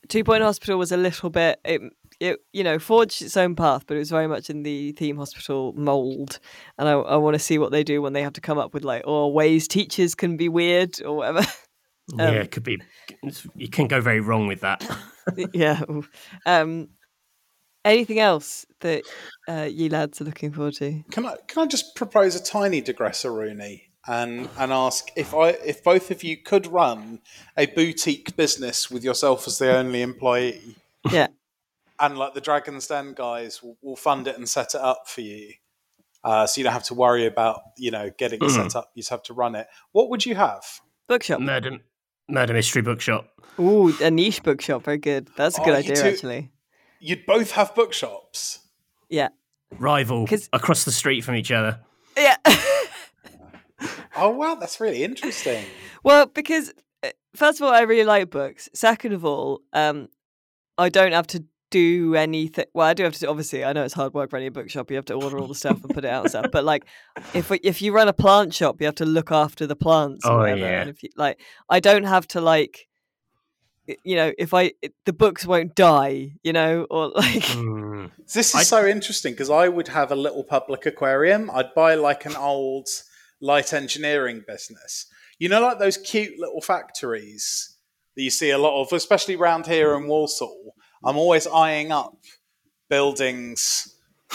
Two Point Hospital was a little bit it, it you know forged its own path, but it was very much in the theme hospital mold, and I, I want to see what they do when they have to come up with like or ways teachers can be weird or whatever. yeah, Um, it could be. You can go very wrong with that. yeah. Um, anything else that uh, you lads are looking forward to? Can I can I just propose a tiny digressor, Rooney, and and ask if I if both of you could run a boutique business with yourself as the only employee, Yeah. and like the Dragon's Den guys will, will fund it and set it up for you, uh, so you don't have to worry about you know getting it Mm. set up. You just have to run it. What would you have? Bookshop. Murder, murder mystery bookshop. Ooh, a niche bookshop. Very good. That's a good Oh, you idea, two- actually. You'd both have bookshops. Yeah. Rival across the street from each other. Yeah. Oh wow, that's really interesting. well, because uh, first of all, I really like books. Second of all, um, I don't have to do anything. Well, I do have to. Obviously, I know it's hard work running a bookshop. You have to order all the stuff and put it out and stuff. But like, if if you run a plant shop, you have to look after the plants. Oh, whatever. yeah. And if you like, I don't have to like. You know, if I the books won't die, you know, or like Mm. This is I- so interesting because I would have a little public aquarium. I'd buy like an old light engineering business. You know, like those cute little factories that you see a lot of, especially around here in Walsall. I'm always eyeing up buildings,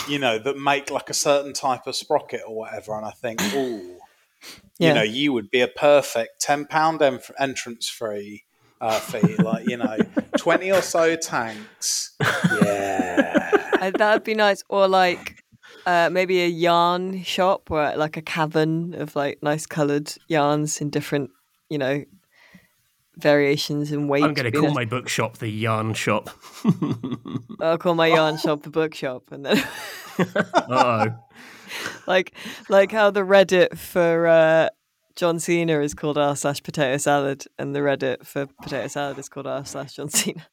you know, that make like a certain type of sprocket or whatever. And I think, oh, Yeah. you know, you would be a perfect £10 en- entrance free uh, fee. Like, you know, 20 or so tanks. Yeah. Uh, that'd be nice. Or like uh, maybe a yarn shop or like a cavern of like nice coloured yarns in different, you know, variations and weight. I'm going to call nice. my bookshop the yarn shop. I'll call my yarn shop the bookshop, and then oh, like like how the Reddit for uh, John Cena is called r slash potato salad, and the Reddit for potato salad is called r slash John Cena.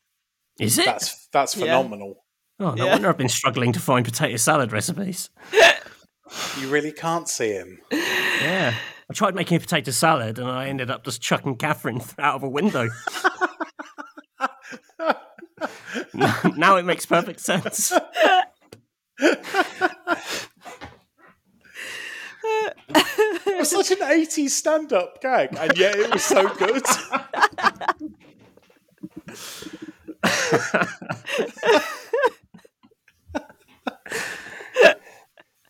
is it? That's that's Yeah. phenomenal. Oh, no yeah. wonder I've been struggling to find potato salad recipes. You really can't see him. Yeah. I tried making a potato salad and I ended up just chucking Catherine out of a window. now it makes perfect sense. It was such an 80s stand-up gag, and yet it was so good.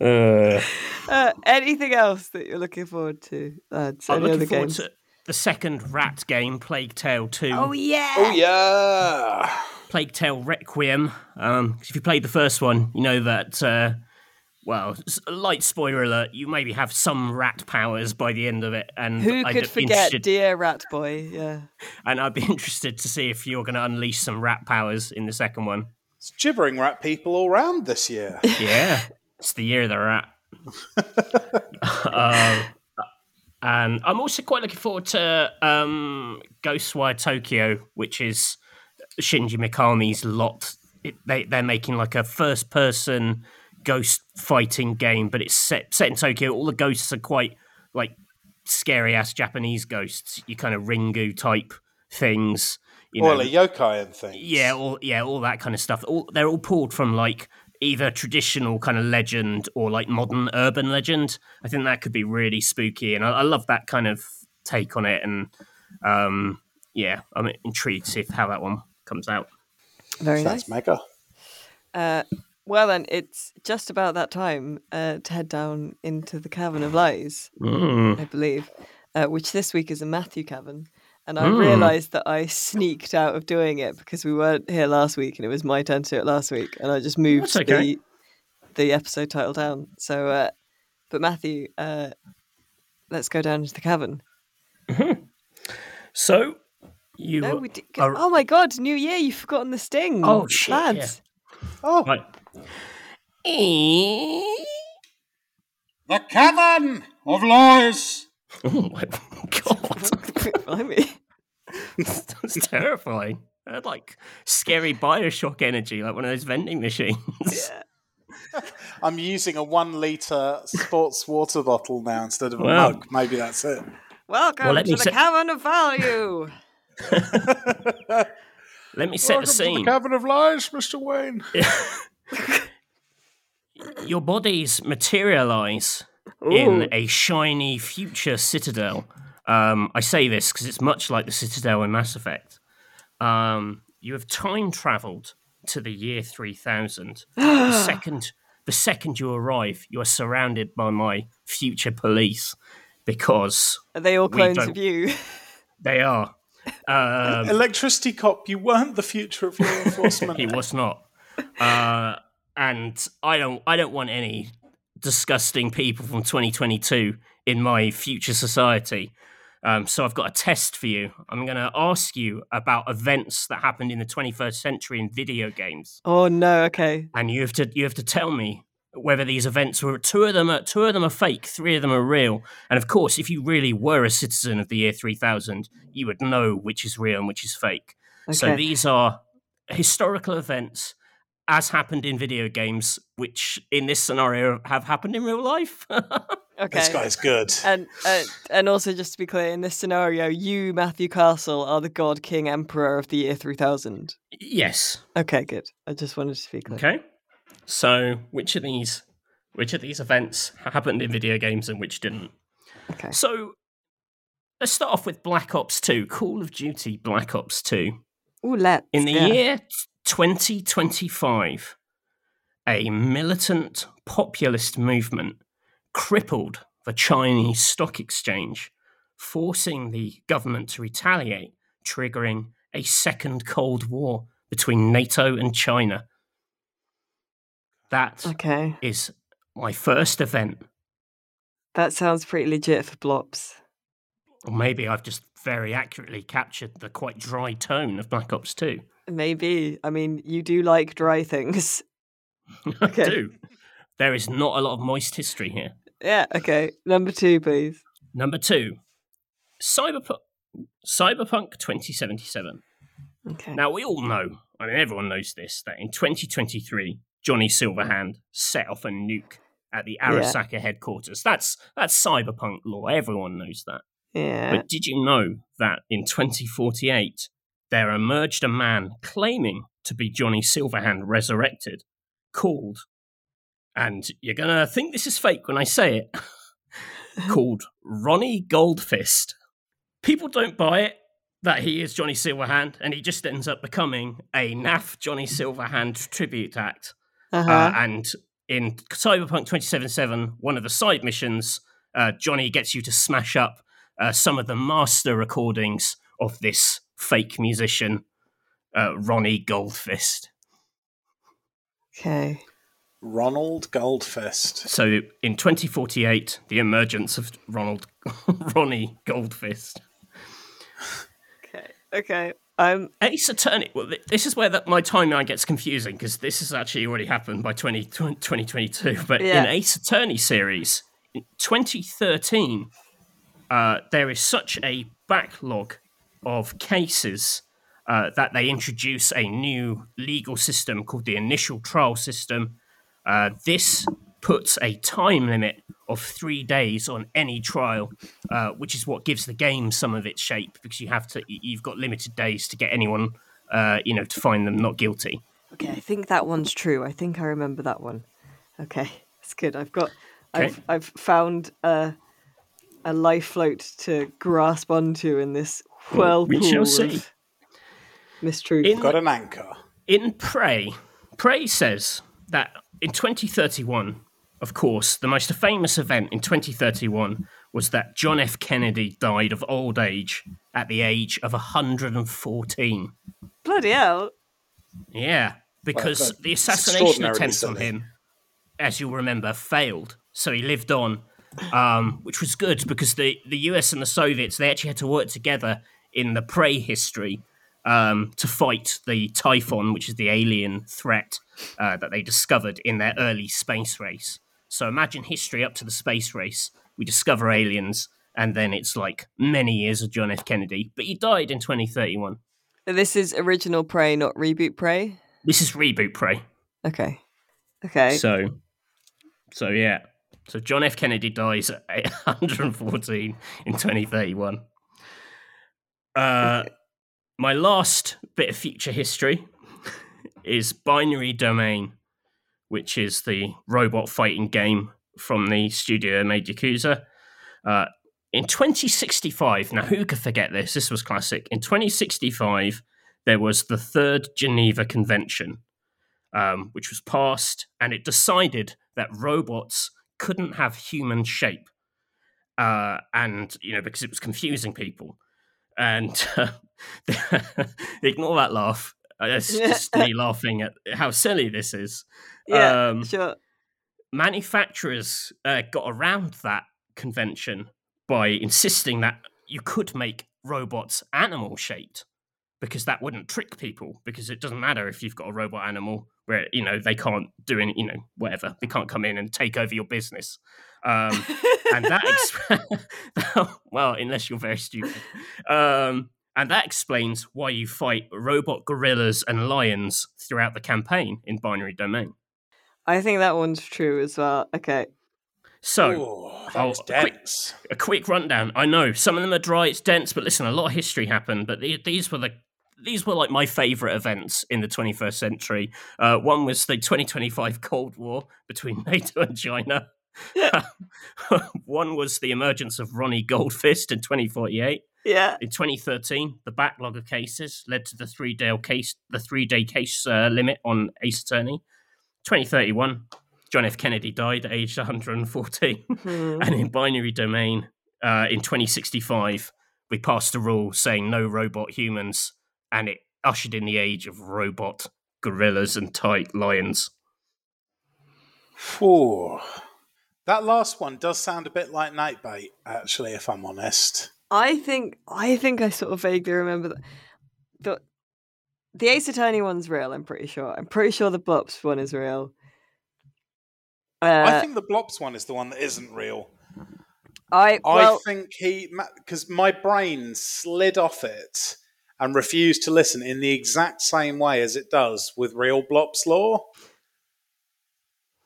Uh, Uh, anything else that you're looking forward to, lads? I'm Any other looking forward games? to the second rat game, Plague Tale 2. Oh yeah. oh yeah. Plague Tale Requiem. Um, 'cause if you played the first one, you know that. Uh, well, s- a light spoiler alert: you maybe have some rat powers by the end of it, and Who I'd could be forget interested- Dear Rat Boy? Yeah. and I'd be interested to see if you're going to unleash some rat powers in the second one. It's gibbering rat people all round this year. Yeah, it's the year they're at. um, and I'm also quite looking forward to um, Ghostwire Tokyo, which is Shinji Mikami's lot. It, they they're making like a first person ghost fighting game, but it's set set in Tokyo. All the ghosts are quite like scary ass Japanese ghosts. You kind of Ringu type things. You Or know, a yokai and things. yeah, all yeah, all that kind of stuff. All they're all pulled from like either traditional kind of legend or like modern urban legend. I think that could be really spooky, and I, I love that kind of take on it. And um, yeah, I'm intrigued to see how that one comes out. Very That's nice. mega. Uh, well, then, it's just about that time uh, to head down into the Cavern of Lies, Mm. I believe, uh, which this week is a Matthew Cavern. And I Mm. realised that I sneaked out of doing it because we weren't here last week and it was my turn to do it last week. And I just moved okay. the, the episode title down. So, uh, but Matthew, uh, let's go down into the cavern. So you No, we did, are- oh my god, New Year, you've forgotten the sting. Oh, shit, yeah. Lads. Oh, right. the cavern of lies. Oh my god, Blimey. that's terrifying. I had like scary Bioshock energy, like one of those vending machines. I'm using a one liter sports water bottle now instead of a Wow. mug. Maybe that's it. Welcome Well, to the say- Cavern of Value. Let me set the scene. cavern of lies, Mr. Wayne. Your bodies materialize in a shiny future citadel. Um, I say this because it's much like the citadel in Mass Effect. Um, you have time traveled to the year 3000. the second the second you arrive, you are surrounded by my future police because Are they all We clones don't- of you? they are. Um, Electricity cop, you weren't the future of law enforcement. he was not. Uh, and I don't I don't want any disgusting people from 2022 in my future society. Um, so I've got a test for you. I'm going to ask you about events that happened in the 21st century in video games, Oh no, okay. and you have to you have to tell me whether these events were two of them are two of them are fake, three of them are real. And of course, if you really were a citizen of the year 3000, you would know which is real and which is fake. Okay. So these are historical events as happened in video games, which in this scenario have happened in real life. Okay. This guy's good. And uh, and also just to be clear, in this scenario, you, Matthew Castle, are the God King Emperor of the year three thousand. yes. Okay, good. I just wanted to be clear. Okay. So which of these which of these events happened in video games and which didn't? Okay. So let's start off with Black Ops 2, Call of Duty Black Ops 2. Ooh, let's. In the yeah. year 2025, a militant populist movement crippled the Chinese stock exchange, forcing the government to retaliate, triggering a second Cold War between NATO and China. That is Okay. is my first event. That sounds pretty legit for Blops. Or maybe I've just very accurately captured the quite dry tone of Black Ops 2. Maybe. I mean, you do like dry things. I Okay. do. There is not a lot of moist history here. Yeah, okay. Number two, please. Number two, Cyberpunk, Cyberpunk 2077. Okay. Now, we all know, I mean, everyone knows this, that in 2023, Johnny Silverhand set off a nuke at the Arasaka headquarters. That's that's cyberpunk law. Everyone knows that. yeah. But did you know that in 2048, there emerged a man claiming to be Johnny Silverhand resurrected, called, and you're going to think this is fake when I say it, called Ronnie Goldfist. People don't buy it that he is Johnny Silverhand, and he just ends up becoming a naff Johnny Silverhand tribute act. Uh-huh. Uh, and in Cyberpunk 2077, one of the side missions, uh, Johnny gets you to smash up uh, some of the master recordings of this fake musician, uh, Ronnie Goldfist. okay. Ronald Goldfist. So in 2048, the emergence of Ronald Ronnie Goldfist. Okay. Okay. I'm Ace Attorney. Well, this is where that my timeline gets confusing because this has actually already happened by 20, 2022. But Yeah. in Ace Attorney series, in 2013, uh, there is such a backlog of cases uh, that they introduce a new legal system called the initial trial system. Uh, this puts a time limit of three days on any trial, uh, which is what gives the game some of its shape because you have to you've got limited days to get anyone uh, you know to find them not guilty. okay. I think that one's true. I think I remember that one. Okay. It's good. I've got—I've—I've found a a life float to grasp onto in this whirlpool. we shall pulled. see. Mistruth. In- Got an anchor. In Prey, Prey says that in 2031, of course, the most famous event in 2031 was that John F. Kennedy died of old age at the age of 114. Bloody hell. Yeah, because Well, the assassination extraordinarily attempts on him, as you'll remember, failed. So he lived on, um, which was good because the, the US and the Soviets they actually had to work together in the Prey history um, to fight the Typhon, which is the alien threat uh, that they discovered in their early space race. So imagine history up to the space race. We discover aliens, and then it's like many years of John F. Kennedy, but he died in 2031. This is original Prey, not reboot Prey. This is reboot Prey. Okay. Okay. So, so yeah. So John F. Kennedy dies at 114 in 2031. Uh, my last bit of future history is Binary Domain, which is the robot fighting game from the studio that made Yakuza. Uh, in 2065, now who could forget this? This was classic. In 2065, there was the Third Geneva Convention, um, which was passed, and it decided that robots couldn't have human shape, uh, and you know because it was confusing people. And uh, ignore that laugh. Uh, It's just me laughing at how silly this is. yeah, um, sure. Manufacturers uh, got around that convention by insisting that you could make robots animal shaped because that wouldn't trick people because it doesn't matter if you've got a robot animal where you know they can't do any you know whatever they can't come in and take over your business um, and that ex- well unless you're very stupid um, and that explains why you fight robot gorillas and lions throughout the campaign in binary domain I think that one's true as well. Okay. so Ooh, that oh, was quick- a quick rundown. I know some of them are dry, it's dense, but listen, a lot of history happened. But the, these were the these were like my favorite events in the 21st century. Uh, one was the 2025 Cold War between NATO and China. one was the emergence of Ronnie Goldfist in 2048. Yeah. In 2013, the backlog of cases led to the three day case the three day case uh, limit on Ace Attorney. 2031, John F. Kennedy died at age 114 Hmm. and in binary domain uh, in 2065 we passed a rule saying no robot humans and it ushered in the age of robot gorillas and tight lions Four. That last one does sound a bit like Nightbait, actually, if I'm honest. I think I think I sort of vaguely remember that the the Ace Attorney one's real. I'm pretty sure. I'm pretty sure the Blops one is real. Uh, I think the Blops one is the one that isn't real. I well, I think he, because my brain slid off it and refuse to listen in the exact same way as it does with real Blops law,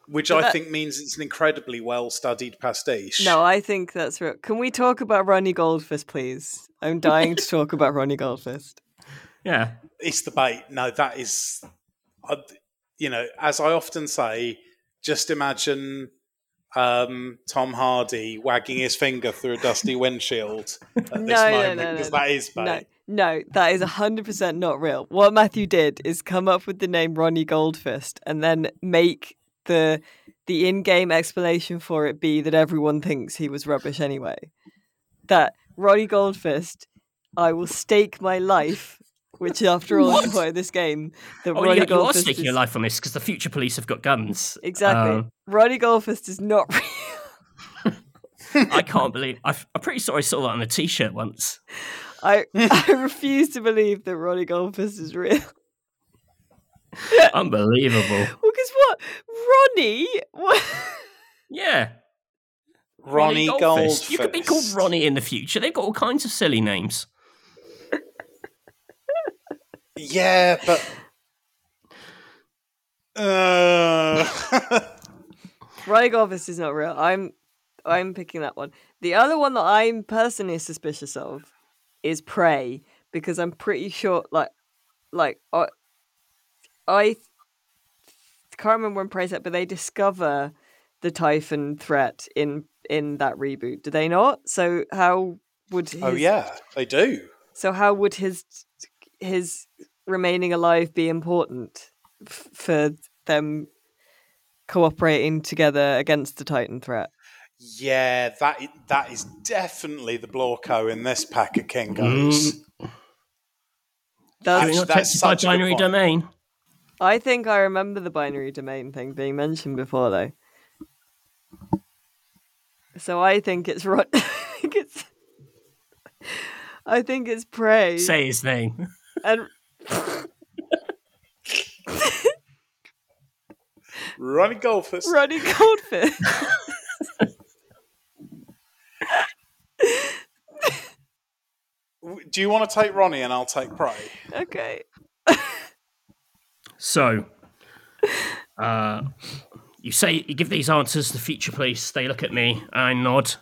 which But I that- think means it's an incredibly well studied pastiche. no, I think that's real. Can we talk about Ronnie Goldfist, please? I'm dying to talk about Ronnie Goldfist. yeah it's the bait. No, that is, I, you know, as I often say, just imagine um, Tom Hardy wagging his finger through a dusty windshield at this No, no, moment no, no, because no. that is bait. No, that is 100% not real. What Matthew did is come up with the name Ronnie Goldfist and then make the the in-game explanation for it be that everyone thinks he was rubbish anyway. That Ronnie Goldfist, I will stake my life, which after all is the point of this game, that oh Ronnie yeah, you are staking is, your life on this because the future police have got guns exactly. Um, Ronnie Goldfist is not real. i can't believe I've, i'm pretty sure i saw that on a t-shirt once I I refuse to believe that Ronnie Goldfist is real. unbelievable Well, because what Ronnie? What? Ronnie yeah Goldfist. you could be called ronnie in the future they've got all kinds of silly names Yeah, but. Uh, Ronnie Goldfist is not real. I'm I'm picking that one. The other one that I'm personally suspicious of is Prey because I'm pretty sure, like, like I, I can't remember when Prey's at, but they discover the Typhon threat in in that reboot. Do they not? So how would oh, his, oh, yeah, they do. So how would his his remaining alive be important f- for them cooperating together against the Typhon threat? Yeah, that that is definitely the Blorko in this pack of Kingos. Mm. Does- Are not that's tempted by such a binary domain? I think I remember the binary domain thing being mentioned before, though. So I think it's Ron. I think it's. I think it's Prey Say his name. and Ronnie Goldfuss. Ronnie Goldfish. Do you want to take Ronnie and I'll take Prey? okay. So, uh, you say you give these answers to the future police. They look at me. I nod.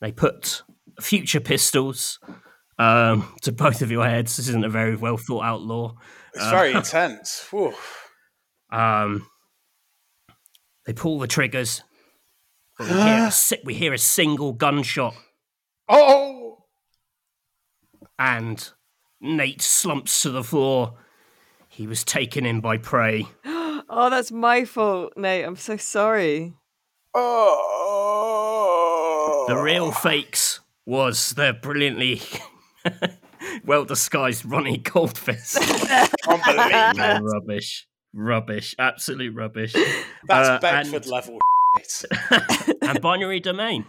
They put future pistols um, to both of your heads. This isn't a very well thought out law. It's very intense. Whew. Um, they pull the triggers. We, hear a, we hear a single gunshot! And Nate slumps to the floor. He was taken in by prey. Oh, that's my fault, Nate. I'm so sorry. Oh! The real fakes was the brilliantly well disguised Ronnie Goldfist. Unbelievable. rubbish. Rubbish. Absolute rubbish. That's Uh, Bedford and- level. shit. and binary domain.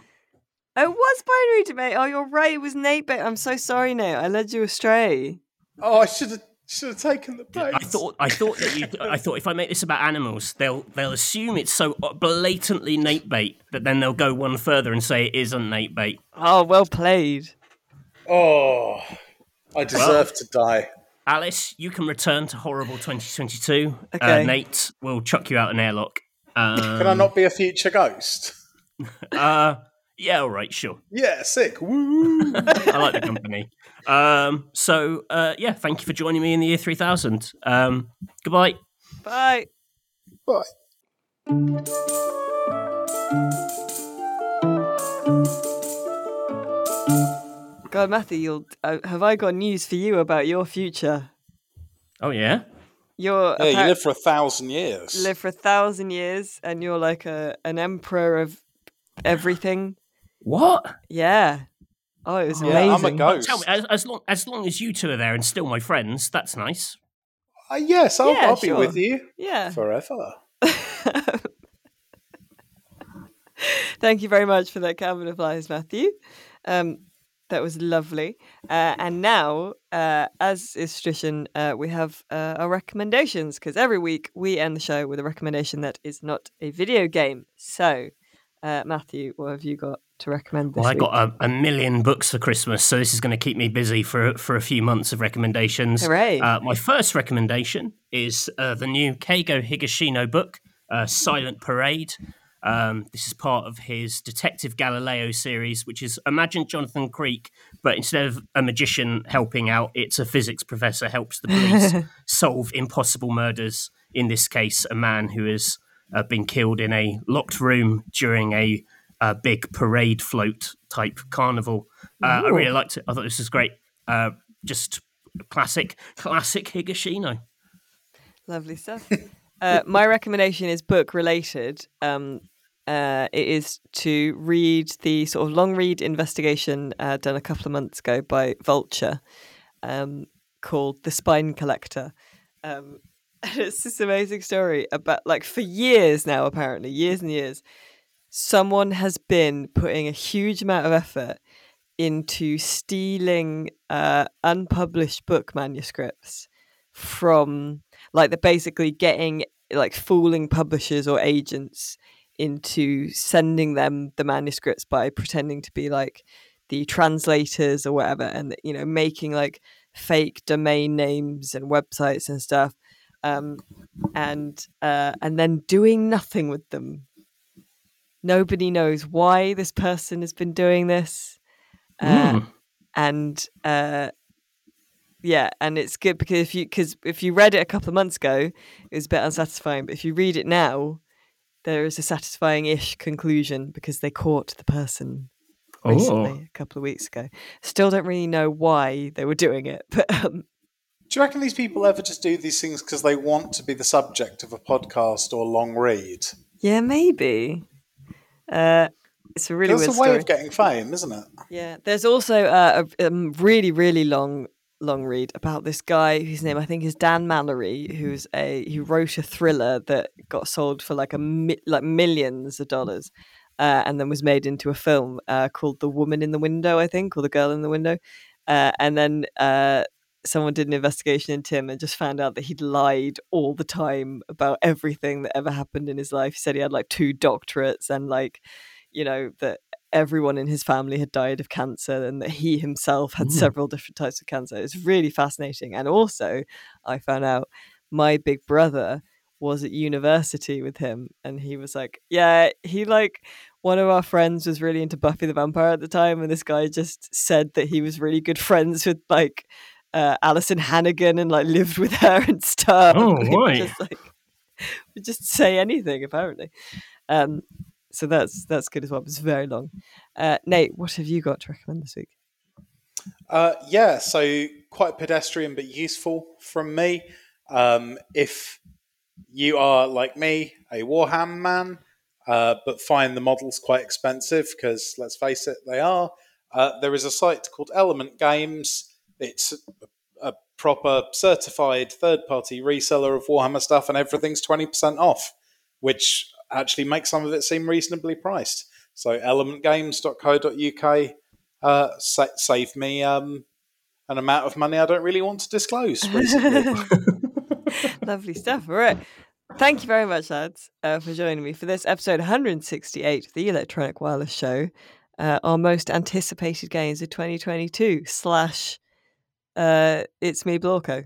Oh, it was binary domain. Oh, you're right. It was Nate. But I'm so sorry, Nate. I led you astray. Oh, I should have should have taken the bait. I thought I thought that you I thought if I make this about animals, they'll they'll assume it's so blatantly Nate bait that then they'll go one further and say it isn't Nate bait. Oh, well played. Oh, I deserve to die. Alice, you can return to horrible 2022. Uh, Okay. Nate will chuck you out an airlock. Um, Can I not be a future ghost? Uh, yeah, all right, sure. Yeah, sick. Woo! I like the company. Um, so uh, yeah, thank you for joining me in the year 3000. Um, goodbye. Bye. Bye. God, Matthew, you'll, uh, have I got news for you about your future? Oh yeah. You're Yeah, you live for a thousand years. live for a thousand years, and you're like a an emperor of everything. What? Yeah. Oh, it was Yeah, I'm a amazing. ghost. Tell me, as, as long as long as you two are there and still my friends, that's nice. Uh, yes, I'll, Yeah, I'll be sure. with you Yeah. forever. Thank you very much for that Calvin applies, Matthew. Um, that was lovely. Uh, and now, uh, as is tradition, uh, we have uh, our recommendations because every week we end the show with a recommendation that is not a video game. So, uh, Matthew, what have you got to recommend this Well, I week? got a, a million books for Christmas, so this is going to keep me busy for for a few months of recommendations. Hooray. Uh, my first recommendation is uh, the new Keigo Higashino book, uh, Silent Parade. Um, this is part of his Detective Galileo series, which is Imagine Jonathan Creek, but instead of a magician helping out, it's a physics professor helps the police solve impossible murders. In this case, a man who is uh, been killed in a locked room during a, uh big parade float type carnival. Uh, I really liked it. I thought this was great. Uh, just classic, classic Higashino. Lovely stuff. uh, my recommendation is book related. Um, uh, it is to read the sort of long read investigation uh, done a couple of months ago by Vulture um, called The Spine Collector. Um, and it's this amazing story about, like, for years now, apparently, years and years, someone has been putting a huge amount of effort into stealing uh, unpublished book manuscripts from like they're basically getting like fooling publishers or agents into sending them the manuscripts by pretending to be like the translators or whatever and you know making like fake domain names and websites and stuff um and uh and then doing nothing with them nobody knows why this person has been doing this uh, Mm. and uh yeah and it's good because if you because if you read it a couple of months ago it was a bit unsatisfying but if you read it now there is a satisfying-ish conclusion because they caught the person recently, Oh. a couple of weeks ago. Still don't really know why they were doing it, but um, Do you reckon these people ever just do these things because they want to be the subject of a podcast or a long read? yeah, maybe. Uh, it's a really That's weird a way story. of getting fame, isn't it? Yeah, there's also uh, a, a really, really long, long read about this guy whose name I think is Dan Mallory, who's a who wrote a thriller that got sold for like a mi- like millions of dollars, uh, and then was made into a film uh, called The Woman in the Window, I think, or The Girl in the Window, uh, and then. Someone did an investigation into him and just found out that he'd lied all the time about everything that ever happened in his life. He said he had like two doctorates and like, you know, that everyone in his family had died of cancer and that he himself had Ooh. several different types of cancer. It's really fascinating. And also, I found out my big brother was at university with him and he was like, yeah, he like one of our friends was really into Buffy the Vampire at the time and this guy just said that he was really good friends with like uh, Alyson Hannigan and like lived with her and stuff. Oh, He right. Just like would just say anything apparently. Um so that's that's good as well. but It's very long. Uh, Nate, what have you got to recommend this week? Uh, yeah, so quite pedestrian but useful from me. Um, if you are like me, a Warhammer man, uh, but find the models quite expensive because let's face it, they are. Uh, there is a site called Element Games. It's a, proper certified third party reseller of Warhammer stuff, and everything's 20% off, which actually makes some of it seem reasonably priced. So, elementgames.co.uk uh, sa- save me um, an amount of money I don't really want to disclose. Lovely stuff. All right. Thank you very much, lads, uh, for joining me for this episode 168 of the Electronic Wireless Show. Uh, our most anticipated games of 2022 slash uh, it's me Blorko.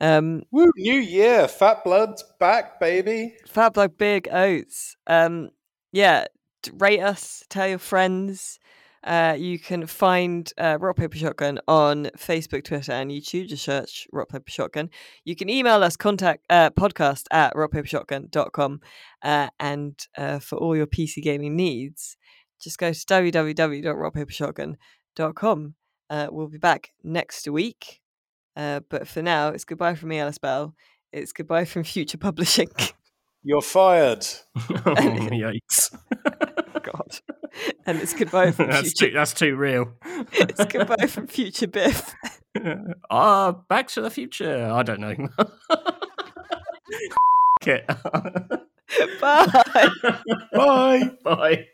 Um, Woo! New year, fat blood's back, baby. Fat Blood, big oats. Um, yeah, rate us, tell your friends. Uh, you can find uh, Rock Paper Shotgun on Facebook, Twitter, and YouTube. Just search Rock Paper Shotgun. You can email us contact uh, podcast at rockpapershotgun.com. Uh, and uh, for all your PC gaming needs, just go to www.rockpapershotgun.com. Uh, we'll be back next week. Uh, but for now, it's goodbye from me, Alice Bell. It's goodbye from Future Publishing. You're fired. oh, yikes. God. And it's goodbye from that's, Future. too, that's too real. it's goodbye from Future Biff. Ah, Back to the Future. I don't know. it. Bye. Bye. Bye.